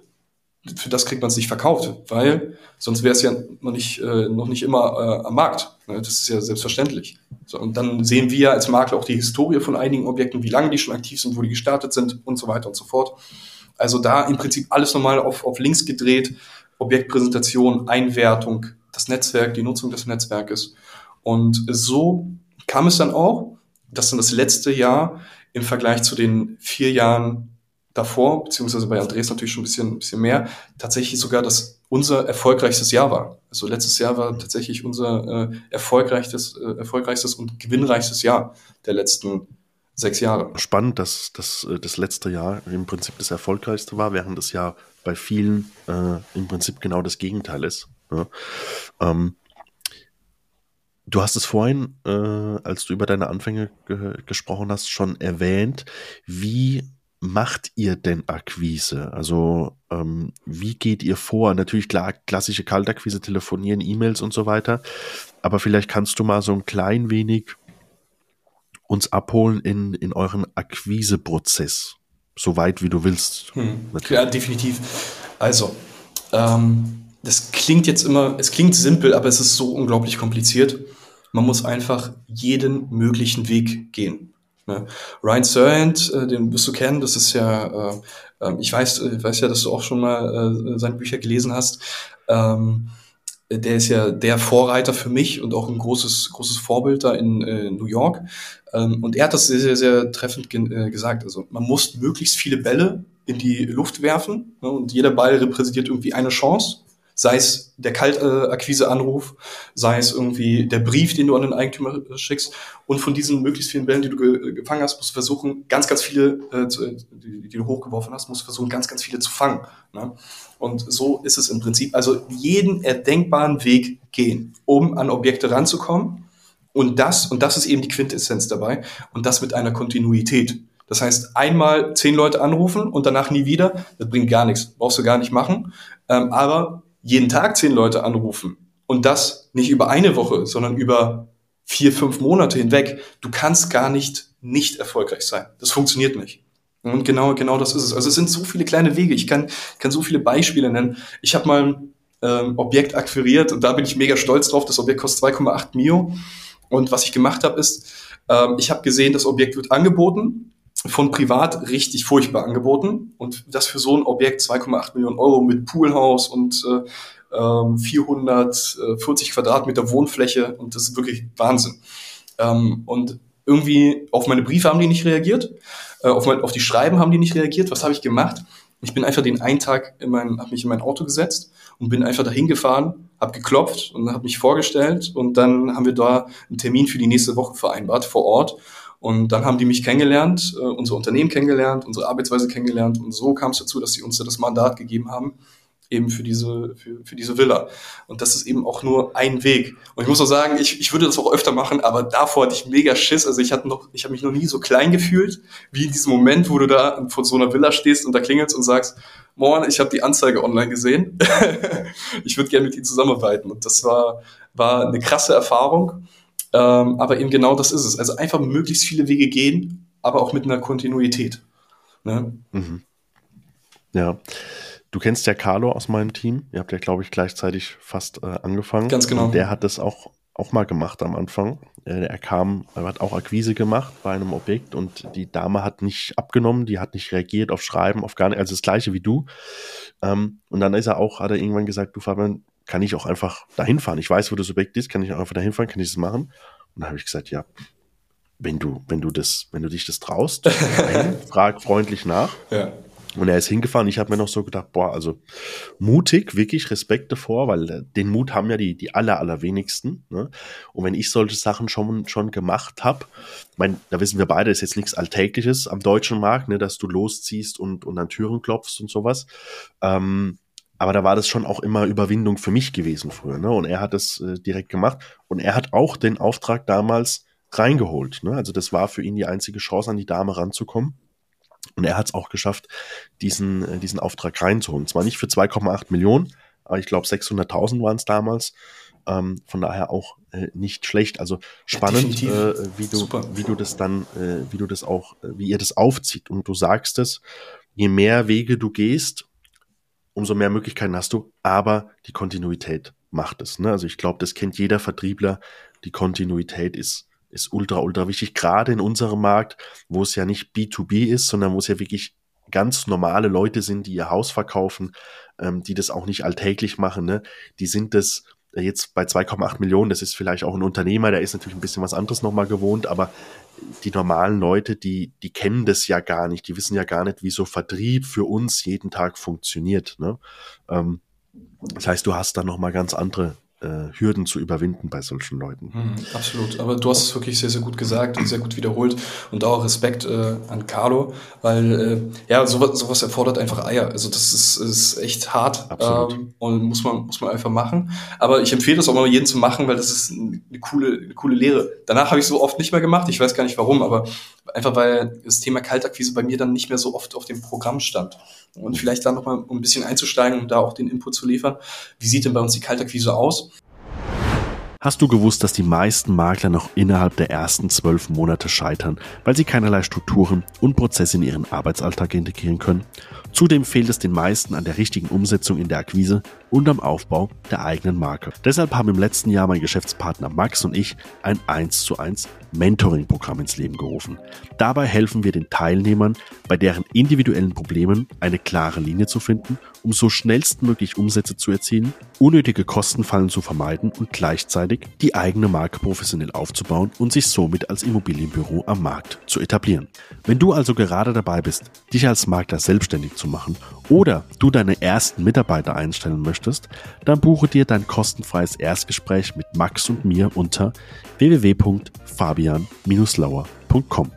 für das kriegt man es nicht verkauft, weil sonst wäre es ja noch nicht, äh, noch nicht immer äh, am Markt. Ne? Das ist ja selbstverständlich. So, und dann sehen wir als Makler auch die Historie von einigen Objekten, wie lange die schon aktiv sind, wo die gestartet sind und so weiter und so fort. Also da im Prinzip alles nochmal auf, auf links gedreht, Objektpräsentation, Einwertung, das Netzwerk, die Nutzung des Netzwerkes. Und so kam es dann auch, dass dann das letzte Jahr im Vergleich zu den vier Jahren davor, beziehungsweise bei Andres natürlich schon ein bisschen, ein bisschen mehr, tatsächlich sogar das unser erfolgreichstes Jahr war. Also letztes Jahr war tatsächlich unser äh, erfolgreichstes, äh, erfolgreichstes und gewinnreichstes Jahr der letzten sechs Jahre. Spannend, dass, dass äh, das letzte Jahr im Prinzip das erfolgreichste war, während das Jahr bei vielen äh, im Prinzip genau das Gegenteil ist. Ja. Ähm, Du hast es vorhin, äh, als du über deine Anfänge ge gesprochen hast, schon erwähnt. Wie macht ihr denn Akquise? Also ähm, wie geht ihr vor? Natürlich klar, klassische Kaltakquise, telefonieren, E-Mails und so weiter. Aber vielleicht kannst du mal so ein klein wenig uns abholen in, in euren Akquiseprozess. So weit wie du willst. Hm. Ja, definitiv. Also, ähm, das klingt jetzt immer, es klingt simpel, aber es ist so unglaublich kompliziert. Man muss einfach jeden möglichen Weg gehen. Ne? Ryan Serhant, äh, den wirst du kennen, das ist ja, äh, ähm, ich weiß, ich äh, weiß ja, dass du auch schon mal äh, seine Bücher gelesen hast. Ähm, der ist ja der Vorreiter für mich und auch ein großes, großes Vorbild da in äh, New York. Ähm, und er hat das sehr, sehr, sehr treffend ge äh, gesagt. Also man muss möglichst viele Bälle in die Luft werfen ne? und jeder Ball repräsentiert irgendwie eine Chance sei es der Kaltakquise-Anruf, sei es irgendwie der Brief, den du an den Eigentümer schickst. Und von diesen möglichst vielen Bällen, die du ge gefangen hast, musst du versuchen, ganz, ganz viele, äh, zu, die, die, du hochgeworfen hast, musst du versuchen, ganz, ganz viele zu fangen. Ne? Und so ist es im Prinzip. Also jeden erdenkbaren Weg gehen, um an Objekte ranzukommen. Und das, und das ist eben die Quintessenz dabei, und das mit einer Kontinuität. Das heißt, einmal zehn Leute anrufen und danach nie wieder, das bringt gar nichts, brauchst du gar nicht machen. Ähm, aber jeden Tag zehn Leute anrufen und das nicht über eine Woche, sondern über vier, fünf Monate hinweg, du kannst gar nicht nicht erfolgreich sein. Das funktioniert nicht. Und genau, genau das ist es. Also es sind so viele kleine Wege. Ich kann, kann so viele Beispiele nennen. Ich habe mal ähm, Objekt akquiriert und da bin ich mega stolz drauf. Das Objekt kostet 2,8 Mio. Und was ich gemacht habe, ist, ähm, ich habe gesehen, das Objekt wird angeboten von privat richtig furchtbar angeboten und das für so ein Objekt 2,8 Millionen Euro mit Poolhaus und äh, 440 ähm, Quadratmeter Wohnfläche und das ist wirklich Wahnsinn. Ähm, und irgendwie auf meine Briefe haben die nicht reagiert, äh, auf, mein, auf die Schreiben haben die nicht reagiert. Was habe ich gemacht? Ich bin einfach den einen Tag in mein, habe mich in mein Auto gesetzt und bin einfach dahin gefahren, habe geklopft und habe mich vorgestellt und dann haben wir da einen Termin für die nächste Woche vereinbart vor Ort und dann haben die mich kennengelernt, äh, unser Unternehmen kennengelernt, unsere Arbeitsweise kennengelernt. Und so kam es dazu, dass sie uns das Mandat gegeben haben, eben für diese, für, für diese Villa. Und das ist eben auch nur ein Weg. Und ich muss auch sagen, ich, ich würde das auch öfter machen, aber davor hatte ich mega Schiss. Also ich hatte noch, ich habe mich noch nie so klein gefühlt, wie in diesem Moment, wo du da vor so einer Villa stehst und da klingelst und sagst, Moin, ich habe die Anzeige online gesehen. ich würde gerne mit Ihnen zusammenarbeiten. Und das war, war eine krasse Erfahrung. Ähm, aber eben genau das ist es. Also einfach möglichst viele Wege gehen, aber auch mit einer Kontinuität. Ne? Mhm. Ja. Du kennst ja Carlo aus meinem Team. Ihr habt ja, glaube ich, gleichzeitig fast äh, angefangen. Ganz genau. Und der hat das auch, auch mal gemacht am Anfang. Äh, er kam, er hat auch Akquise gemacht bei einem Objekt und die Dame hat nicht abgenommen, die hat nicht reagiert auf Schreiben, auf gar nicht, also das gleiche wie du. Ähm, und dann ist er auch, hat er irgendwann gesagt, du Fabian, kann ich auch einfach dahin fahren. Ich weiß, wo das Objekt ist, kann ich auch einfach dahin fahren, kann ich das machen. Und dann habe ich gesagt, ja, wenn du, wenn du das, wenn du dich das traust, rein, frag freundlich nach. Ja. Und er ist hingefahren. Ich habe mir noch so gedacht, boah, also mutig, wirklich Respekt davor, weil äh, den Mut haben ja die, die aller, allerwenigsten. Ne? Und wenn ich solche Sachen schon, schon gemacht habe, mein, da wissen wir beide, ist jetzt nichts Alltägliches am deutschen Markt, ne, dass du losziehst und, und an Türen klopfst und sowas. Ähm, aber da war das schon auch immer Überwindung für mich gewesen früher. Ne? Und er hat das äh, direkt gemacht. Und er hat auch den Auftrag damals reingeholt. Ne? Also das war für ihn die einzige Chance, an die Dame ranzukommen. Und er hat es auch geschafft, diesen, äh, diesen Auftrag reinzuholen. Zwar nicht für 2,8 Millionen, aber ich glaube 600.000 waren es damals. Ähm, von daher auch äh, nicht schlecht. Also spannend, ja, äh, wie du, wie du das dann, äh, wie du das auch, äh, wie ihr das aufzieht. Und du sagst es, je mehr Wege du gehst, umso mehr Möglichkeiten hast du, aber die Kontinuität macht es. Ne? Also ich glaube, das kennt jeder Vertriebler. Die Kontinuität ist, ist ultra, ultra wichtig, gerade in unserem Markt, wo es ja nicht B2B ist, sondern wo es ja wirklich ganz normale Leute sind, die ihr Haus verkaufen, ähm, die das auch nicht alltäglich machen. Ne? Die sind das jetzt bei 2,8 Millionen, das ist vielleicht auch ein Unternehmer, der ist natürlich ein bisschen was anderes nochmal gewohnt, aber die normalen Leute, die, die kennen das ja gar nicht, die wissen ja gar nicht, wie so Vertrieb für uns jeden Tag funktioniert. Ne? Ähm, das heißt, du hast da nochmal ganz andere äh, Hürden zu überwinden bei solchen Leuten. Mhm, absolut. Aber du hast es wirklich sehr, sehr gut gesagt und sehr gut wiederholt und auch Respekt äh, an Carlo, weil äh, ja, sowas, sowas erfordert einfach Eier. Also das ist, ist echt hart ähm, und muss man, muss man einfach machen. Aber ich empfehle das auch mal jeden zu machen, weil das ist eine coole, eine coole Lehre. Danach habe ich so oft nicht mehr gemacht. Ich weiß gar nicht warum, aber einfach weil das Thema Kaltakquise bei mir dann nicht mehr so oft auf dem Programm stand. Und vielleicht da nochmal, um ein bisschen einzusteigen und da auch den Input zu liefern. Wie sieht denn bei uns die Kaltakquise aus? Hast du gewusst, dass die meisten Makler noch innerhalb der ersten zwölf Monate scheitern, weil sie keinerlei Strukturen und Prozesse in ihren Arbeitsalltag integrieren können? Zudem fehlt es den meisten an der richtigen Umsetzung in der Akquise und am Aufbau der eigenen Marke. Deshalb haben im letzten Jahr mein Geschäftspartner Max und ich ein 1 zu 1 Mentoring-Programm ins Leben gerufen. Dabei helfen wir den Teilnehmern, bei deren individuellen Problemen eine klare Linie zu finden, um so schnellstmöglich Umsätze zu erzielen, unnötige Kostenfallen zu vermeiden und gleichzeitig die eigene Marke professionell aufzubauen und sich somit als Immobilienbüro am Markt zu etablieren. Wenn du also gerade dabei bist, dich als Makler selbstständig zu machen oder du deine ersten Mitarbeiter einstellen möchtest, dann buche dir dein kostenfreies Erstgespräch mit Max und mir unter www.fabian-lauer.com.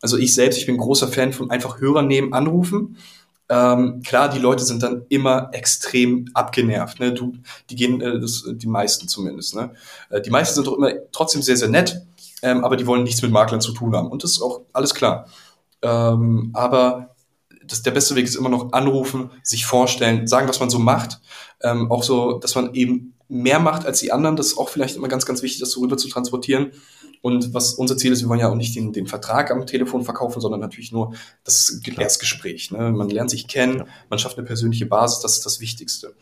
Also ich selbst, ich bin großer Fan von einfach Hörer nehmen, anrufen. Ähm, klar, die Leute sind dann immer extrem abgenervt. Ne? Du, die gehen, äh, das, die meisten zumindest. Ne? Äh, die meisten sind doch immer trotzdem sehr, sehr nett, ähm, aber die wollen nichts mit Maklern zu tun haben. Und das ist auch alles klar. Ähm, aber das, der beste Weg ist immer noch anrufen, sich vorstellen, sagen, was man so macht. Ähm, auch so, dass man eben mehr macht als die anderen. Das ist auch vielleicht immer ganz, ganz wichtig, das so rüber zu transportieren. Und was unser Ziel ist, wir wollen ja auch nicht den, den Vertrag am Telefon verkaufen, sondern natürlich nur das Erstgespräch. Ne? Man lernt sich kennen, man schafft eine persönliche Basis, das ist das Wichtigste.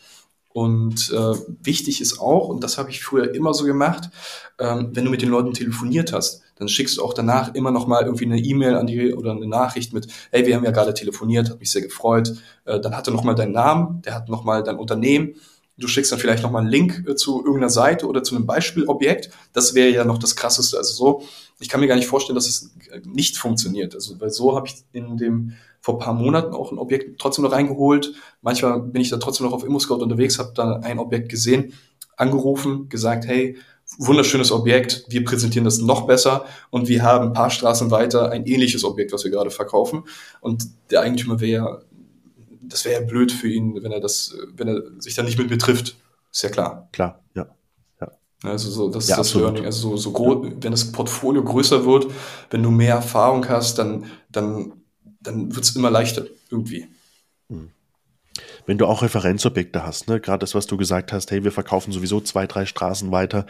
Und äh, wichtig ist auch, und das habe ich früher immer so gemacht, ähm, wenn du mit den Leuten telefoniert hast, dann schickst du auch danach immer noch mal irgendwie eine E-Mail an die oder eine Nachricht mit, hey, wir haben ja gerade telefoniert, hat mich sehr gefreut. Äh, dann hat er noch mal deinen Namen, der hat noch mal dein Unternehmen. Du schickst dann vielleicht noch mal einen Link äh, zu irgendeiner Seite oder zu einem Beispielobjekt. Das wäre ja noch das Krasseste. Also so, ich kann mir gar nicht vorstellen, dass es nicht funktioniert. Also weil so habe ich in dem vor paar Monaten auch ein Objekt trotzdem noch reingeholt. Manchmal bin ich da trotzdem noch auf ImmoScout unterwegs, habe da ein Objekt gesehen, angerufen, gesagt, hey, wunderschönes Objekt, wir präsentieren das noch besser und wir haben ein paar Straßen weiter ein ähnliches Objekt, was wir gerade verkaufen. Und der Eigentümer wäre ja, das wäre ja blöd für ihn, wenn er das, wenn er sich dann nicht mit mir trifft. Ist ja klar. Klar, ja. ja. Also so, das ja, ist das absolut. Learning. Also so, so groß, ja. wenn das Portfolio größer wird, wenn du mehr Erfahrung hast, dann, dann, dann wird es immer leichter irgendwie. Mhm wenn du auch Referenzobjekte hast, ne, gerade das, was du gesagt hast, hey, wir verkaufen sowieso zwei, drei Straßen weiter,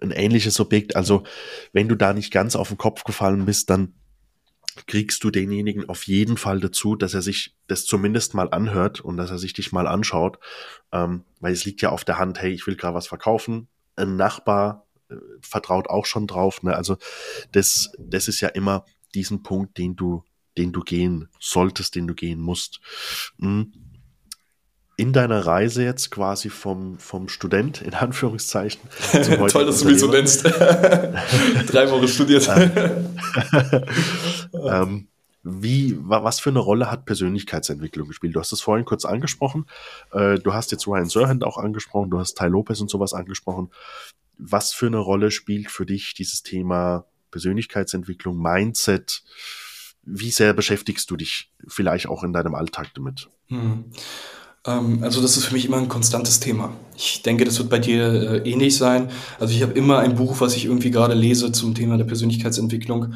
ein ähnliches Objekt, also wenn du da nicht ganz auf den Kopf gefallen bist, dann kriegst du denjenigen auf jeden Fall dazu, dass er sich das zumindest mal anhört und dass er sich dich mal anschaut, ähm, weil es liegt ja auf der Hand, hey, ich will gerade was verkaufen, ein Nachbar äh, vertraut auch schon drauf, ne? also das, das ist ja immer diesen Punkt, den du, den du gehen solltest, den du gehen musst. Mhm in deiner Reise jetzt quasi vom, vom Student, in Anführungszeichen. Toll, dass du mich so nennst. Drei Wochen studiert. ähm, wie, was für eine Rolle hat Persönlichkeitsentwicklung gespielt? Du hast es vorhin kurz angesprochen. Äh, du hast jetzt Ryan Serhant auch angesprochen, du hast Ty Lopez und sowas angesprochen. Was für eine Rolle spielt für dich dieses Thema Persönlichkeitsentwicklung, Mindset? Wie sehr beschäftigst du dich vielleicht auch in deinem Alltag damit? Hm. Ähm, also das ist für mich immer ein konstantes Thema. Ich denke, das wird bei dir äh, ähnlich sein. Also ich habe immer ein Buch, was ich irgendwie gerade lese zum Thema der Persönlichkeitsentwicklung,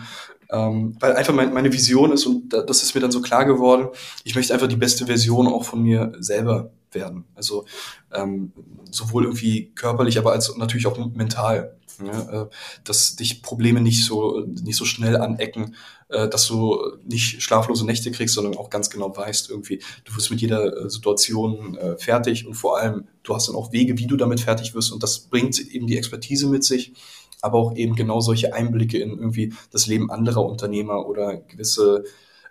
ähm, weil einfach mein, meine Vision ist und das ist mir dann so klar geworden. Ich möchte einfach die beste Version auch von mir selber werden. Also ähm, sowohl irgendwie körperlich, aber als natürlich auch mental. Ja, äh, dass dich Probleme nicht so, nicht so schnell anecken, äh, dass du nicht schlaflose Nächte kriegst, sondern auch ganz genau weißt, irgendwie, du wirst mit jeder äh, Situation fertig und vor allem, du hast dann auch Wege, wie du damit fertig wirst und das bringt eben die Expertise mit sich, aber auch eben genau solche Einblicke in irgendwie das Leben anderer Unternehmer oder gewisse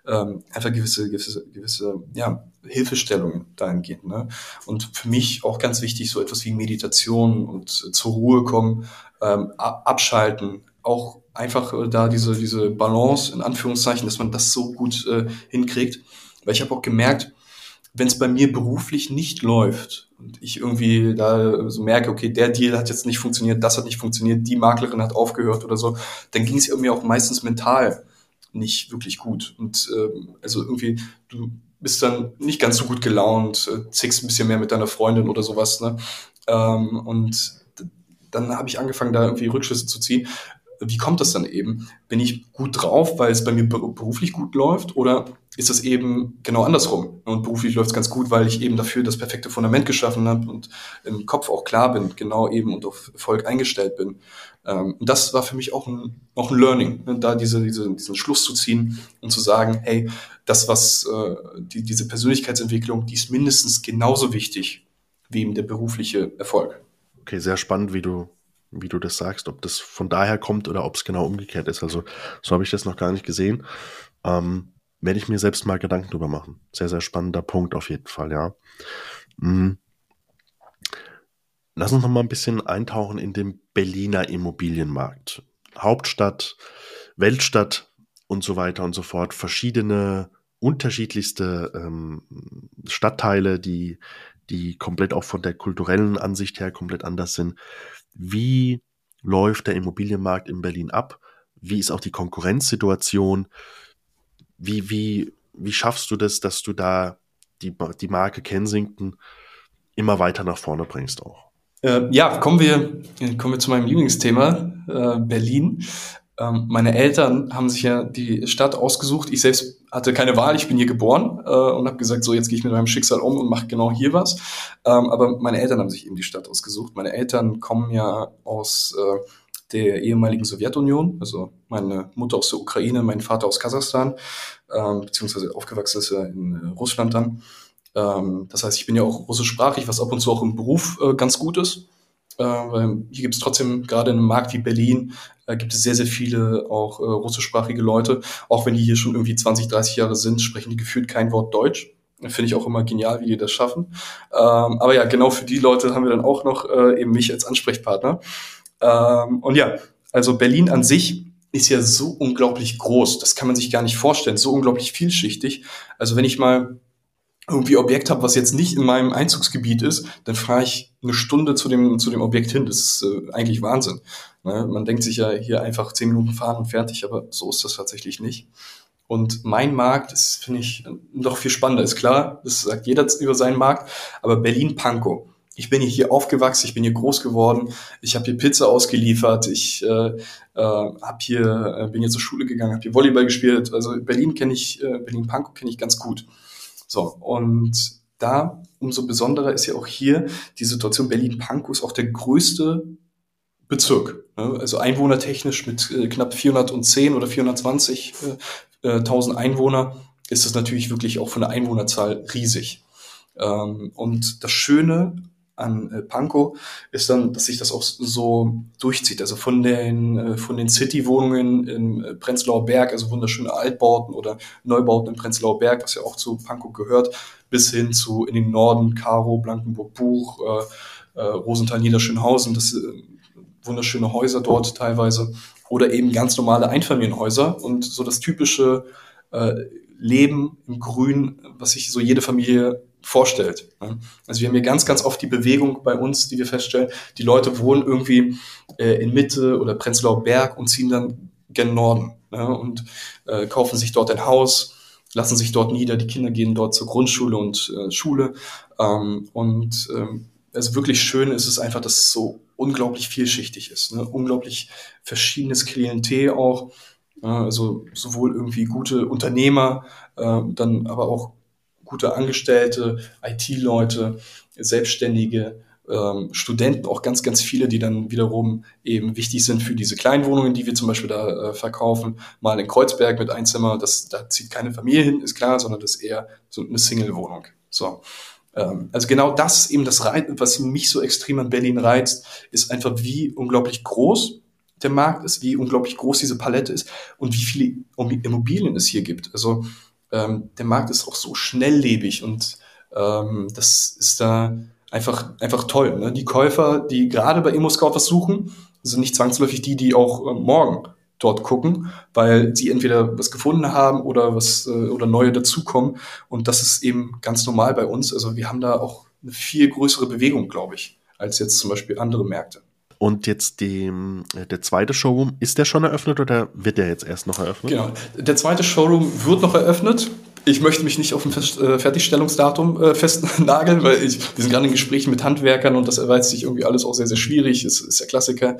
ähm, einfach gewisse, gewisse, gewisse ja, Hilfestellungen dahingehend. Ne? Und für mich auch ganz wichtig, so etwas wie Meditation und zur Ruhe kommen, ähm, abschalten, auch einfach äh, da diese, diese Balance in Anführungszeichen, dass man das so gut äh, hinkriegt. Weil ich habe auch gemerkt, wenn es bei mir beruflich nicht läuft und ich irgendwie da so merke, okay, der Deal hat jetzt nicht funktioniert, das hat nicht funktioniert, die Maklerin hat aufgehört oder so, dann ging es irgendwie auch meistens mental nicht wirklich gut. Und ähm, also irgendwie, du bist dann nicht ganz so gut gelaunt, äh, zickst ein bisschen mehr mit deiner Freundin oder sowas. Ne? Ähm, und dann habe ich angefangen, da irgendwie Rückschlüsse zu ziehen. Wie kommt das dann eben? Bin ich gut drauf, weil es bei mir beruflich gut läuft oder ist es eben genau andersrum? Und beruflich läuft es ganz gut, weil ich eben dafür das perfekte Fundament geschaffen habe und im Kopf auch klar bin, genau eben und auf Erfolg eingestellt bin. Ähm, und das war für mich auch ein, auch ein Learning, ne, da diese, diese, diesen Schluss zu ziehen und zu sagen, hey, das, was äh, die, diese Persönlichkeitsentwicklung, die ist mindestens genauso wichtig wie eben der berufliche Erfolg. Okay, sehr spannend, wie du, wie du das sagst, ob das von daher kommt oder ob es genau umgekehrt ist. Also so habe ich das noch gar nicht gesehen. Ähm, werde ich mir selbst mal Gedanken drüber machen. Sehr, sehr spannender Punkt auf jeden Fall, ja. Mhm. Lass uns noch mal ein bisschen eintauchen in den Berliner Immobilienmarkt. Hauptstadt, Weltstadt und so weiter und so fort. Verschiedene, unterschiedlichste ähm, Stadtteile, die, die komplett auch von der kulturellen Ansicht her komplett anders sind. Wie läuft der Immobilienmarkt in Berlin ab? Wie ist auch die Konkurrenzsituation? Wie, wie, wie schaffst du das, dass du da die, die Marke Kensington immer weiter nach vorne bringst auch? Äh, ja, kommen wir, kommen wir zu meinem Lieblingsthema, äh, Berlin. Ähm, meine Eltern haben sich ja die Stadt ausgesucht. Ich selbst hatte keine Wahl, ich bin hier geboren äh, und habe gesagt, so jetzt gehe ich mit meinem Schicksal um und mache genau hier was. Ähm, aber meine Eltern haben sich eben die Stadt ausgesucht. Meine Eltern kommen ja aus äh, der ehemaligen Sowjetunion, also meine Mutter aus der Ukraine, mein Vater aus Kasachstan, ähm, beziehungsweise aufgewachsen ist er in äh, Russland dann. Ähm, das heißt, ich bin ja auch russischsprachig, was ab und zu auch im Beruf äh, ganz gut ist. Äh, weil hier gibt es trotzdem, gerade in einem Markt wie Berlin, äh, gibt es sehr, sehr viele auch äh, russischsprachige Leute. Auch wenn die hier schon irgendwie 20, 30 Jahre sind, sprechen die gefühlt kein Wort Deutsch. Finde ich auch immer genial, wie die das schaffen. Ähm, aber ja, genau für die Leute haben wir dann auch noch äh, eben mich als Ansprechpartner. Ähm, und ja, also Berlin an sich ist ja so unglaublich groß. Das kann man sich gar nicht vorstellen. So unglaublich vielschichtig. Also wenn ich mal irgendwie Objekt habe, was jetzt nicht in meinem Einzugsgebiet ist, dann fahre ich eine Stunde zu dem, zu dem Objekt hin. Das ist äh, eigentlich Wahnsinn. Ne? Man denkt sich ja hier einfach zehn Minuten fahren und fertig, aber so ist das tatsächlich nicht. Und mein Markt ist, finde ich, noch viel spannender. Ist klar, das sagt jeder über seinen Markt, aber Berlin-Pankow. Ich bin hier aufgewachsen, ich bin hier groß geworden, ich habe hier Pizza ausgeliefert, ich äh, äh, hab hier, äh, bin hier zur Schule gegangen, habe hier Volleyball gespielt. Also Berlin kenne ich, äh, Berlin-Pankow kenne ich ganz gut. So, und da umso besonderer ist ja auch hier die Situation Berlin-Pankow ist auch der größte Bezirk. Ne? Also einwohnertechnisch mit äh, knapp 410 oder 420.000 äh, Einwohner ist es natürlich wirklich auch von der Einwohnerzahl riesig. Ähm, und das Schöne an äh, Pankow ist dann, dass sich das auch so durchzieht. Also von den, äh, von den City-Wohnungen im äh, Prenzlauer Berg, also wunderschöne Altbauten oder Neubauten im Prenzlauer Berg, was ja auch zu Pankow gehört, bis hin zu in den Norden, Karo, Blankenburg, Buch, äh, äh, Rosenthal, Niederschönhausen, das äh, wunderschöne Häuser dort teilweise oder eben ganz normale Einfamilienhäuser und so das typische äh, Leben im Grün, was sich so jede Familie vorstellt. Also wir haben hier ganz, ganz oft die Bewegung bei uns, die wir feststellen, die Leute wohnen irgendwie äh, in Mitte oder Prenzlauer Berg und ziehen dann gen Norden ja, und äh, kaufen sich dort ein Haus, lassen sich dort nieder, die Kinder gehen dort zur Grundschule und äh, Schule. Ähm, und ähm, also wirklich schön ist es einfach, dass es so unglaublich vielschichtig ist. Ne? Unglaublich verschiedenes Klientel auch. also sowohl irgendwie gute Unternehmer, äh, dann aber auch gute Angestellte, IT-Leute, Selbstständige, äh, ähm, Studenten, auch ganz, ganz viele, die dann wiederum eben wichtig sind für diese kleinen Wohnungen, die wir zum Beispiel da äh, verkaufen. Mal in Kreuzberg mit Einzimmer, das, da zieht keine Familie hin, ist klar, sondern das ist eher so eine Single-Wohnung. So. Ähm, also genau das eben das Reiz, was mich so extrem an Berlin reizt, ist einfach wie unglaublich groß der Markt ist, wie unglaublich groß diese Palette ist und wie viele Immobilien es hier gibt. Also ähm, der Markt ist auch so schnelllebig und ähm, das ist da einfach, einfach toll. Ne? Die Käufer, die gerade bei ImmoScout was suchen, sind nicht zwangsläufig die, die auch äh, morgen dort gucken, weil sie entweder was gefunden haben oder was äh, oder neue dazukommen. Und das ist eben ganz normal bei uns. Also wir haben da auch eine viel größere Bewegung, glaube ich, als jetzt zum Beispiel andere Märkte. Und jetzt die, äh, der zweite Showroom, ist der schon eröffnet oder wird der jetzt erst noch eröffnet? Genau. Der zweite Showroom wird noch eröffnet. Ich möchte mich nicht auf ein äh, Fertigstellungsdatum äh, festnageln, weil ich, wir sind gerade in Gesprächen mit Handwerkern und das erweist sich irgendwie alles auch sehr, sehr schwierig. Es ist der Klassiker.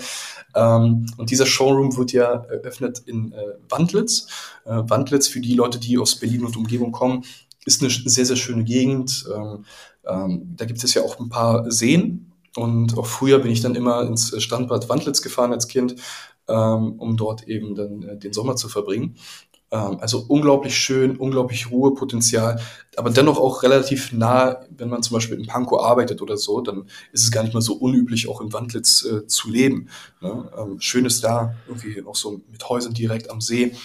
Ähm, und dieser Showroom wird ja eröffnet in Wandlitz. Wandlitz, für die Leute, die aus Berlin und Umgebung kommen, ist eine sehr, sehr schöne Gegend. Ähm, ähm, da gibt es ja auch ein paar Seen. Und auch früher bin ich dann immer ins Standbad Wandlitz gefahren als Kind, ähm, um dort eben dann äh, den Sommer zu verbringen. Ähm, also unglaublich schön, unglaublich Ruhepotenzial, aber dennoch auch relativ nah, wenn man zum Beispiel in Pankow arbeitet oder so, dann ist es gar nicht mal so unüblich, auch in Wandlitz äh, zu leben. Ne? Ähm, schön ist da, irgendwie auch so mit Häusern direkt am See.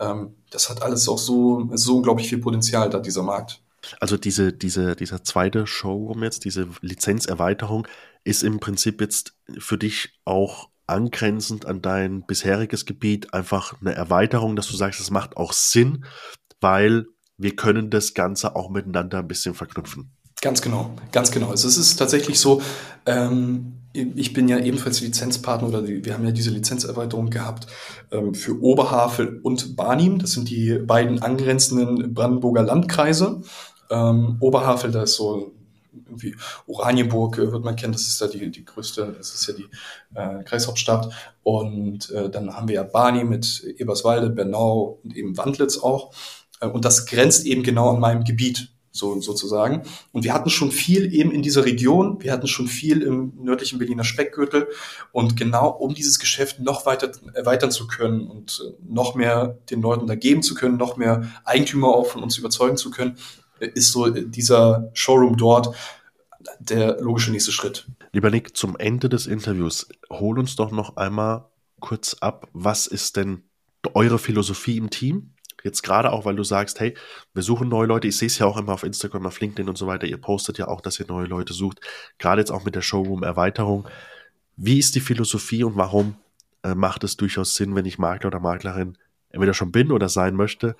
Ähm, das hat alles auch so, so unglaublich viel Potenzial, da dieser Markt. Also diese, diese, dieser zweite Showroom jetzt, diese Lizenzerweiterung, ist im Prinzip jetzt für dich auch angrenzend an dein bisheriges Gebiet einfach eine Erweiterung, dass du sagst, es macht auch Sinn, weil wir können das Ganze auch miteinander ein bisschen verknüpfen. Ganz genau, ganz genau. Also es ist tatsächlich so, ähm, ich bin ja ebenfalls Lizenzpartner oder wir haben ja diese Lizenzerweiterung gehabt ähm, für Oberhavel und Barnim. Das sind die beiden angrenzenden Brandenburger Landkreise. Ähm, Oberhavel, da ist so irgendwie Oranienburg äh, wird man kennen, das ist da die, die größte, das ist ja die äh, Kreishauptstadt. Und äh, dann haben wir ja Barni mit Eberswalde, Bernau und eben Wandlitz auch. Äh, und das grenzt eben genau an meinem Gebiet so, sozusagen. Und wir hatten schon viel eben in dieser Region, wir hatten schon viel im nördlichen Berliner Speckgürtel und genau um dieses Geschäft noch weiter erweitern zu können und äh, noch mehr den Leuten da geben zu können, noch mehr Eigentümer auch von uns überzeugen zu können, ist so dieser Showroom dort der logische nächste Schritt. Lieber Nick, zum Ende des Interviews, hol uns doch noch einmal kurz ab, was ist denn eure Philosophie im Team? Jetzt gerade auch, weil du sagst, hey, wir suchen neue Leute. Ich sehe es ja auch immer auf Instagram, auf LinkedIn und so weiter. Ihr postet ja auch, dass ihr neue Leute sucht. Gerade jetzt auch mit der Showroom-Erweiterung. Wie ist die Philosophie und warum äh, macht es durchaus Sinn, wenn ich Makler oder Maklerin entweder schon bin oder sein möchte,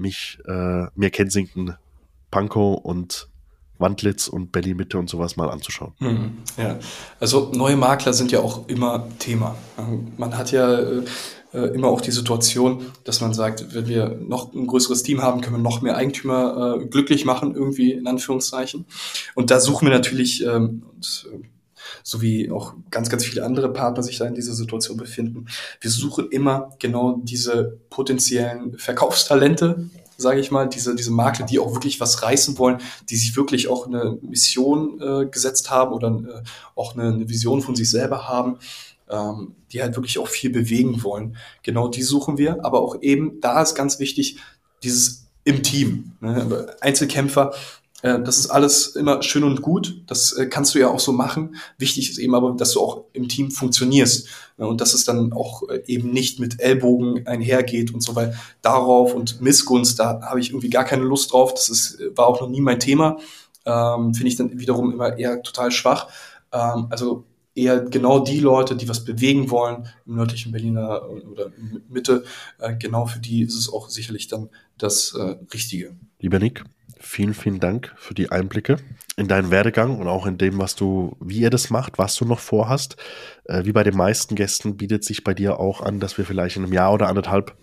mich äh, mir Kensington, Pankow und Wandlitz und Berlin Mitte und sowas mal anzuschauen. Mhm, ja, also neue Makler sind ja auch immer Thema. Man hat ja äh, immer auch die Situation, dass man sagt, wenn wir noch ein größeres Team haben, können wir noch mehr Eigentümer äh, glücklich machen, irgendwie in Anführungszeichen. Und da suchen wir natürlich, ähm, und, äh, so wie auch ganz, ganz viele andere Partner sich da in dieser Situation befinden. Wir suchen immer genau diese potenziellen Verkaufstalente, sage ich mal, diese, diese Makler, die auch wirklich was reißen wollen, die sich wirklich auch eine Mission äh, gesetzt haben oder äh, auch eine, eine, Vision von sich selber haben, ähm, die halt wirklich auch viel bewegen wollen. Genau die suchen wir, aber auch eben, da ist ganz wichtig, dieses im Team. Ne? Einzelkämpfer das ist alles immer schön und gut. Das äh, kannst du ja auch so machen. Wichtig ist eben aber, dass du auch im Team funktionierst und dass es dann auch äh, eben nicht mit Ellbogen einhergeht und so weiter. Darauf und Missgunst, da habe ich irgendwie gar keine Lust drauf. Das ist, war auch noch nie mein Thema. Ähm, Finde ich dann wiederum immer eher total schwach. Ähm, also eher genau die Leute, die was bewegen wollen im nördlichen Berliner oder Mitte, genau für die ist es auch sicherlich dann das Richtige. Lieber Nick, vielen, vielen Dank für die Einblicke in deinen Werdegang und auch in dem, was du, wie ihr das macht, was du noch vorhast. Äh, wie bei den meisten Gästen bietet sich bei dir auch an, dass wir vielleicht in einem Jahr oder anderthalb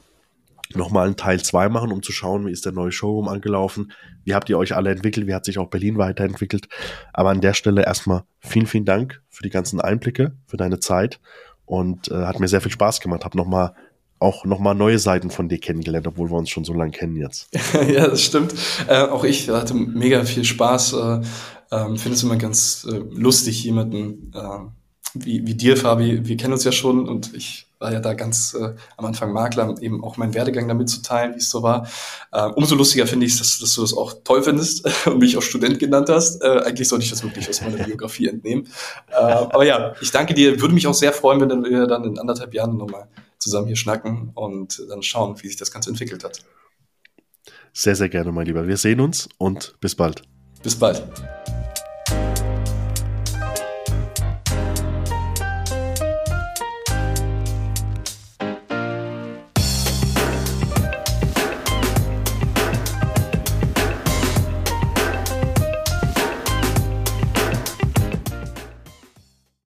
nochmal einen Teil 2 machen, um zu schauen, wie ist der neue Showroom angelaufen, wie habt ihr euch alle entwickelt, wie hat sich auch Berlin weiterentwickelt. Aber an der Stelle erstmal vielen, vielen Dank für die ganzen Einblicke, für deine Zeit und äh, hat mir sehr viel Spaß gemacht. Hab nochmal auch nochmal neue Seiten von dir kennengelernt, obwohl wir uns schon so lange kennen jetzt. ja, das stimmt. Äh, auch ich hatte mega viel Spaß. Äh, ähm, finde es immer ganz äh, lustig, jemanden äh, wie, wie dir, Fabi, wir kennen uns ja schon und ich war ja da ganz äh, am Anfang Makler, eben auch meinen Werdegang damit zu teilen, wie es so war. Äh, umso lustiger finde ich, dass, dass du das auch toll findest und mich auch Student genannt hast. Äh, eigentlich sollte ich das wirklich aus meiner Biografie entnehmen. Äh, aber ja, ich danke dir. Würde mich auch sehr freuen, wenn wir dann in anderthalb Jahren nochmal zusammen hier schnacken und dann schauen, wie sich das Ganze entwickelt hat. Sehr, sehr gerne, mein Lieber. Wir sehen uns und bis bald. Bis bald.